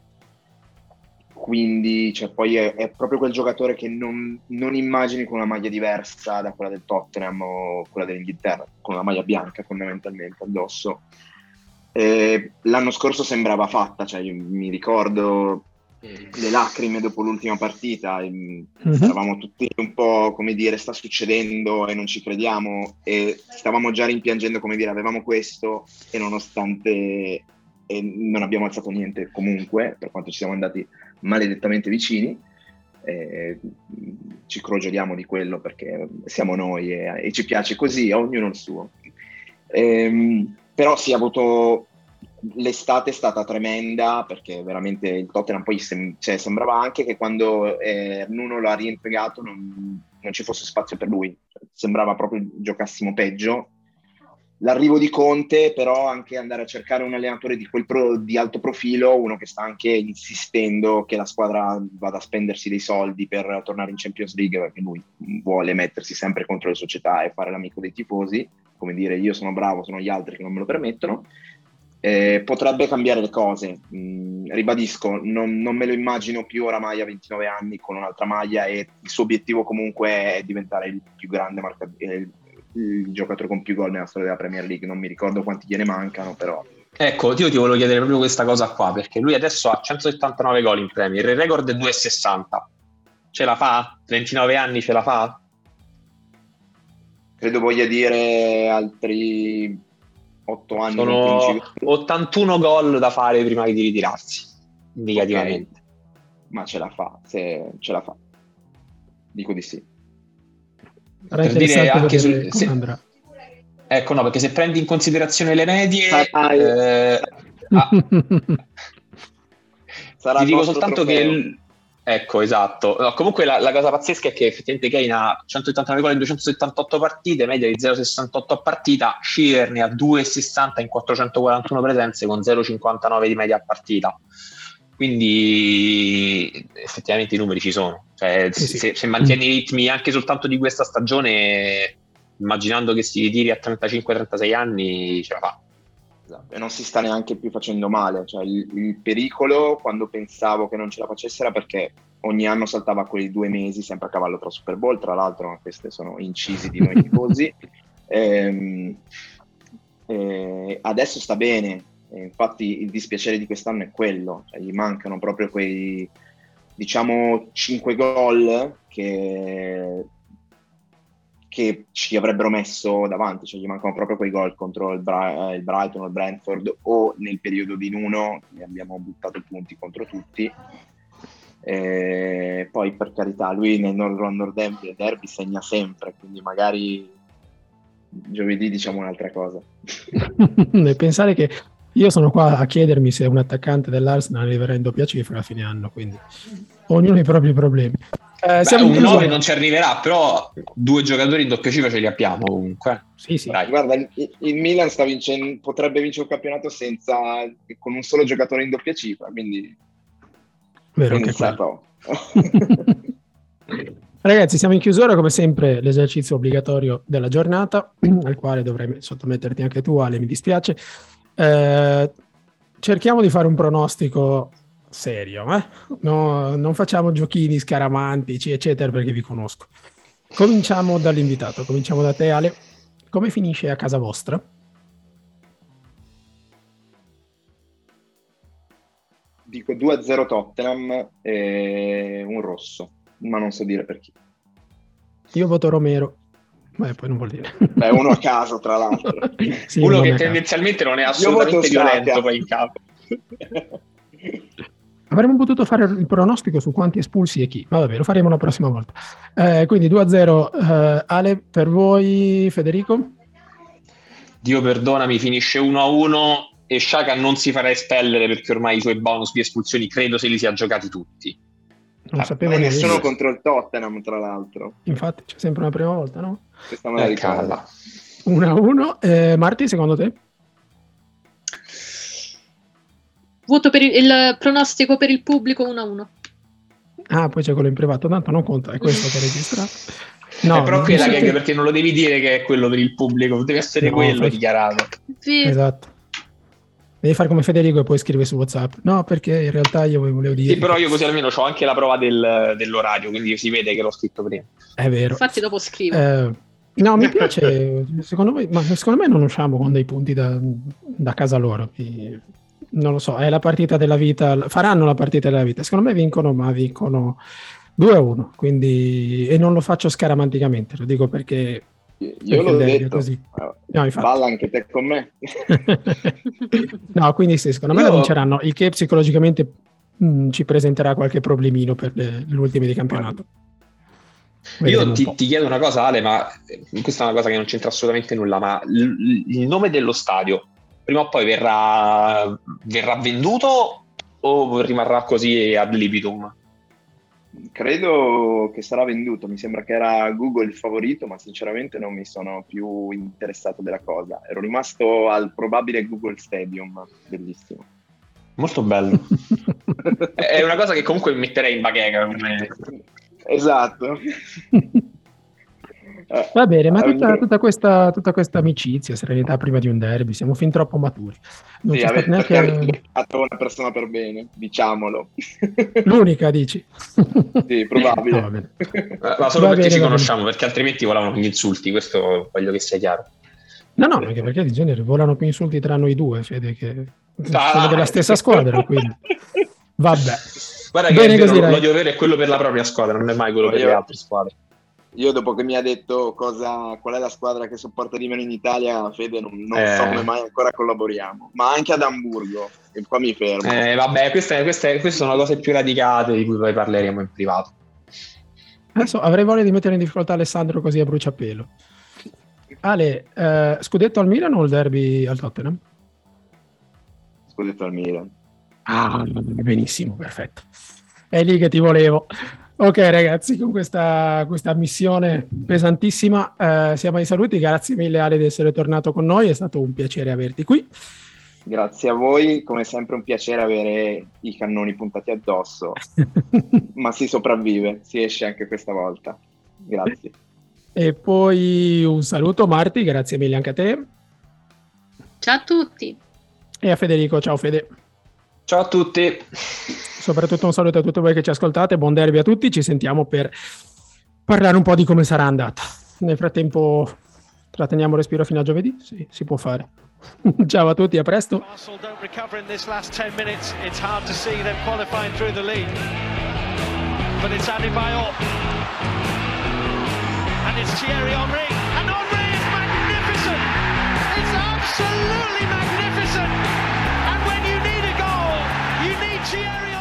Quindi cioè, poi è, è, proprio quel giocatore che non, non, immagini con una maglia diversa da quella del Tottenham o quella dell'Inghilterra, con una maglia bianca fondamentalmente addosso eh, l'anno scorso sembrava fatta, cioè mi ricordo le lacrime dopo l'ultima partita, mm-hmm. stavamo tutti un po' come dire sta succedendo e non ci crediamo e stavamo già rimpiangendo come dire avevamo questo e nonostante e non abbiamo alzato niente comunque per quanto ci siamo andati maledettamente vicini eh, ci crogioliamo di quello perché siamo noi e, e ci piace così, ognuno il suo. Ehm, però sì, ha avuto l'estate è stata tremenda perché veramente il Tottenham poi sem- cioè, sembrava anche che quando eh, Nuno l'ha rientregato non, non, ci fosse spazio per lui, sembrava proprio giocassimo peggio. L'arrivo di Conte, però, anche andare a cercare un allenatore di, pro- di alto profilo, uno che sta anche insistendo che la squadra vada a spendersi dei soldi per tornare in Champions League, perché lui vuole mettersi sempre contro le società e fare l'amico dei tifosi come dire io sono bravo, sono gli altri che non me lo permettono, eh, potrebbe cambiare le cose. Mm, ribadisco, non, non, me lo immagino più oramai a 29 anni con un'altra maglia e il suo obiettivo comunque è diventare il più grande marca, il, il giocatore con più gol nella storia della Premier League. Non mi ricordo quanti gliene mancano, però Ecco, io ti volevo chiedere proprio questa cosa qua, perché lui adesso ha 179 gol in Premier, il record è 2,60. Ce la fa? 29 anni ce la fa? Credo voglia dire altri 8 anni. Sono 81 gol da fare prima di ritirarsi, indicativamente. Okay. Ma ce la fa, se ce la fa. Dico di sì. per dire anche su, se, ecco no, perché se prendi in considerazione le medie... Ah, eh, ah, ti dico soltanto trofeo. che Ecco, esatto. No, comunque la, la, cosa pazzesca è che effettivamente Kane ha 189 gol in 278 partite, media di 0,68 a partita, Schiller ne ha 2,60 in 441 presenze con 0,59 di media a partita. Quindi effettivamente i numeri ci sono. Cioè, sì, se, sì. se, mantieni i ritmi anche soltanto di questa stagione, immaginando che si ritiri a 35-36 anni, ce la fa. Esatto. E non si sta neanche più facendo male. Cioè, il, il, pericolo, quando pensavo che non ce la facesse, era perché ogni anno saltava quei due mesi, sempre a cavallo tra Super Bowl. Tra l'altro, queste sono incisi di noi tifosi. ehm, eh, adesso sta bene. E infatti, il dispiacere di quest'anno è quello. Cioè, gli mancano proprio quei, diciamo, 5 gol che che ci avrebbero messo davanti, cioè gli mancano proprio quei gol contro il, Bra- il Brighton o il Brentford o nel periodo di Nuno, ne abbiamo buttato punti contro tutti. E poi per carità, lui nel Nord London Derby, derby segna sempre, quindi magari giovedì diciamo un'altra cosa. Pensare che io sono qua a chiedermi se un attaccante dell'Arsenal arriverà in doppia cifra a fine anno, quindi ognuno ha i propri problemi. Eh, Beh, un 9 non ci arriverà, però due giocatori in doppia cifra ce li abbiamo comunque. Sì, sì. Guarda, il, il Milan sta vincendo, potrebbe vincere un campionato senza, con un solo giocatore in doppia cifra, quindi... Vero, anche Ragazzi, siamo in chiusura, come sempre l'esercizio obbligatorio della giornata, al quale dovrei sottometterti anche tu, Ale, mi dispiace. Eh, cerchiamo di fare un pronostico serio, eh? no, non facciamo giochini scaramantici, eccetera, perché vi conosco. Cominciamo dall'invitato, cominciamo da te Ale. Come finisce a casa vostra? Dico 2-0 Tottenham e un rosso, ma non so dire per chi. Io voto Romero. Beh, poi non vuol dire. Beh, uno a caso, tra l'altro. sì, uno che tendenzialmente non è assolutamente violento poi in campo. Avremmo potuto fare il pronostico su quanti espulsi e chi, ma vabbè, lo faremo la prossima volta. Eh, quindi 2-0 eh, Ale per voi, Federico? Dio perdonami, finisce 1-1 e Shaka non si farà espellere perché ormai i suoi bonus di espulsioni credo se li sia giocati tutti. Non ah, sapevo nessuno contro il Tottenham, tra l'altro. Infatti, c'è sempre una prima volta, no? Questa me la ricordo. 1-1. Eh, Marti, secondo te? Voto per il, il pronostico per il pubblico 1-1. Ah, poi c'è quello in privato, tanto non conta, è questo che è registrato. No, è la gag perché non lo devi dire che è quello per il pubblico, deve essere no, quello fai... dichiarato. Sì. Esatto. Devi fare come Federico e poi scrive su WhatsApp. No, perché in realtà io volevo dire. Sì, però io così almeno ho anche la prova del, dell'orario, quindi si vede che l'ho scritto prima. È vero. Infatti, dopo scrivo. Eh, no, mi piace. secondo me, ma secondo me non usciamo con dei punti da, da casa loro. Non lo so, è la partita della vita. Faranno la partita della vita. Secondo me vincono, ma vincono 2-1. Quindi, e non lo faccio scaramanticamente, lo dico perché io l'ho detto, così. No, balla anche te con me. no, quindi sì, secondo me Io... la vinceranno, il che psicologicamente mh, mm, ci presenterà qualche problemino per le, ultime di campionato. Io ti, ti, chiedo una cosa, Ale, ma questa è una cosa che non c'entra assolutamente nulla, ma l- il nome dello stadio prima o poi verrà, verrà venduto o rimarrà così ad libitum? Credo che sarà venduto, mi sembra che era Google il favorito, ma sinceramente non mi sono più interessato della cosa. Ero rimasto al probabile Google Stadium, bellissimo. Molto bello. È una cosa che comunque metterei in bacheca. Come... Esatto. Eh, Va bene, ma tutta, tutta, questa, tutta, questa, amicizia, serenità prima di un derby, siamo fin troppo maturi. Non sì, avete neanche... una persona per bene, diciamolo. L'unica, dici? sì, probabile. No, ma solo va perché bene, ci conosciamo, perché altrimenti volano più insulti, questo voglio che sia chiaro. No, no, anche perché di genere volano più insulti tra noi due, Fede, che ah, sono della stessa squadra, quindi... Vabbè. Guarda che Bene vero, l'odio vero è quello per la propria squadra, non è mai quello per le altre squadre. Io dopo che mi ha detto cosa, qual è la squadra che sopporta di meno in Italia, Fede, non, non eh. so come mai ancora collaboriamo, ma anche ad Hamburgo, e qua mi fermo. Eh, vabbè, queste, queste, queste sono cose più radicate di cui poi parleremo in privato. Adesso avrei voglia di mettere in difficoltà Alessandro così a bruciapelo. Ale, eh, scudetto al Milan o il derby al Tottenham? Scudetto al Milan. Ah, benissimo, perfetto. È lì che ti volevo. Ok ragazzi, con questa, questa missione pesantissima eh, siamo ai saluti, grazie mille Ale di essere tornato con noi, è stato un piacere averti qui. Grazie a voi, come sempre un piacere avere i cannoni puntati addosso, ma si sopravvive, si esce anche questa volta. Grazie. E poi un saluto Marti, grazie mille anche a te. Ciao a tutti. E a Federico, ciao Fede. Ciao a tutti. Soprattutto un saluto a tutti voi che ci ascoltate, buon derby a tutti, ci sentiamo per parlare un po' di come sarà andata. Nel frattempo tratteniamo respiro fino a giovedì, sì, si può fare. Ciao a tutti, a presto. absolutely magnificent! Ciccieri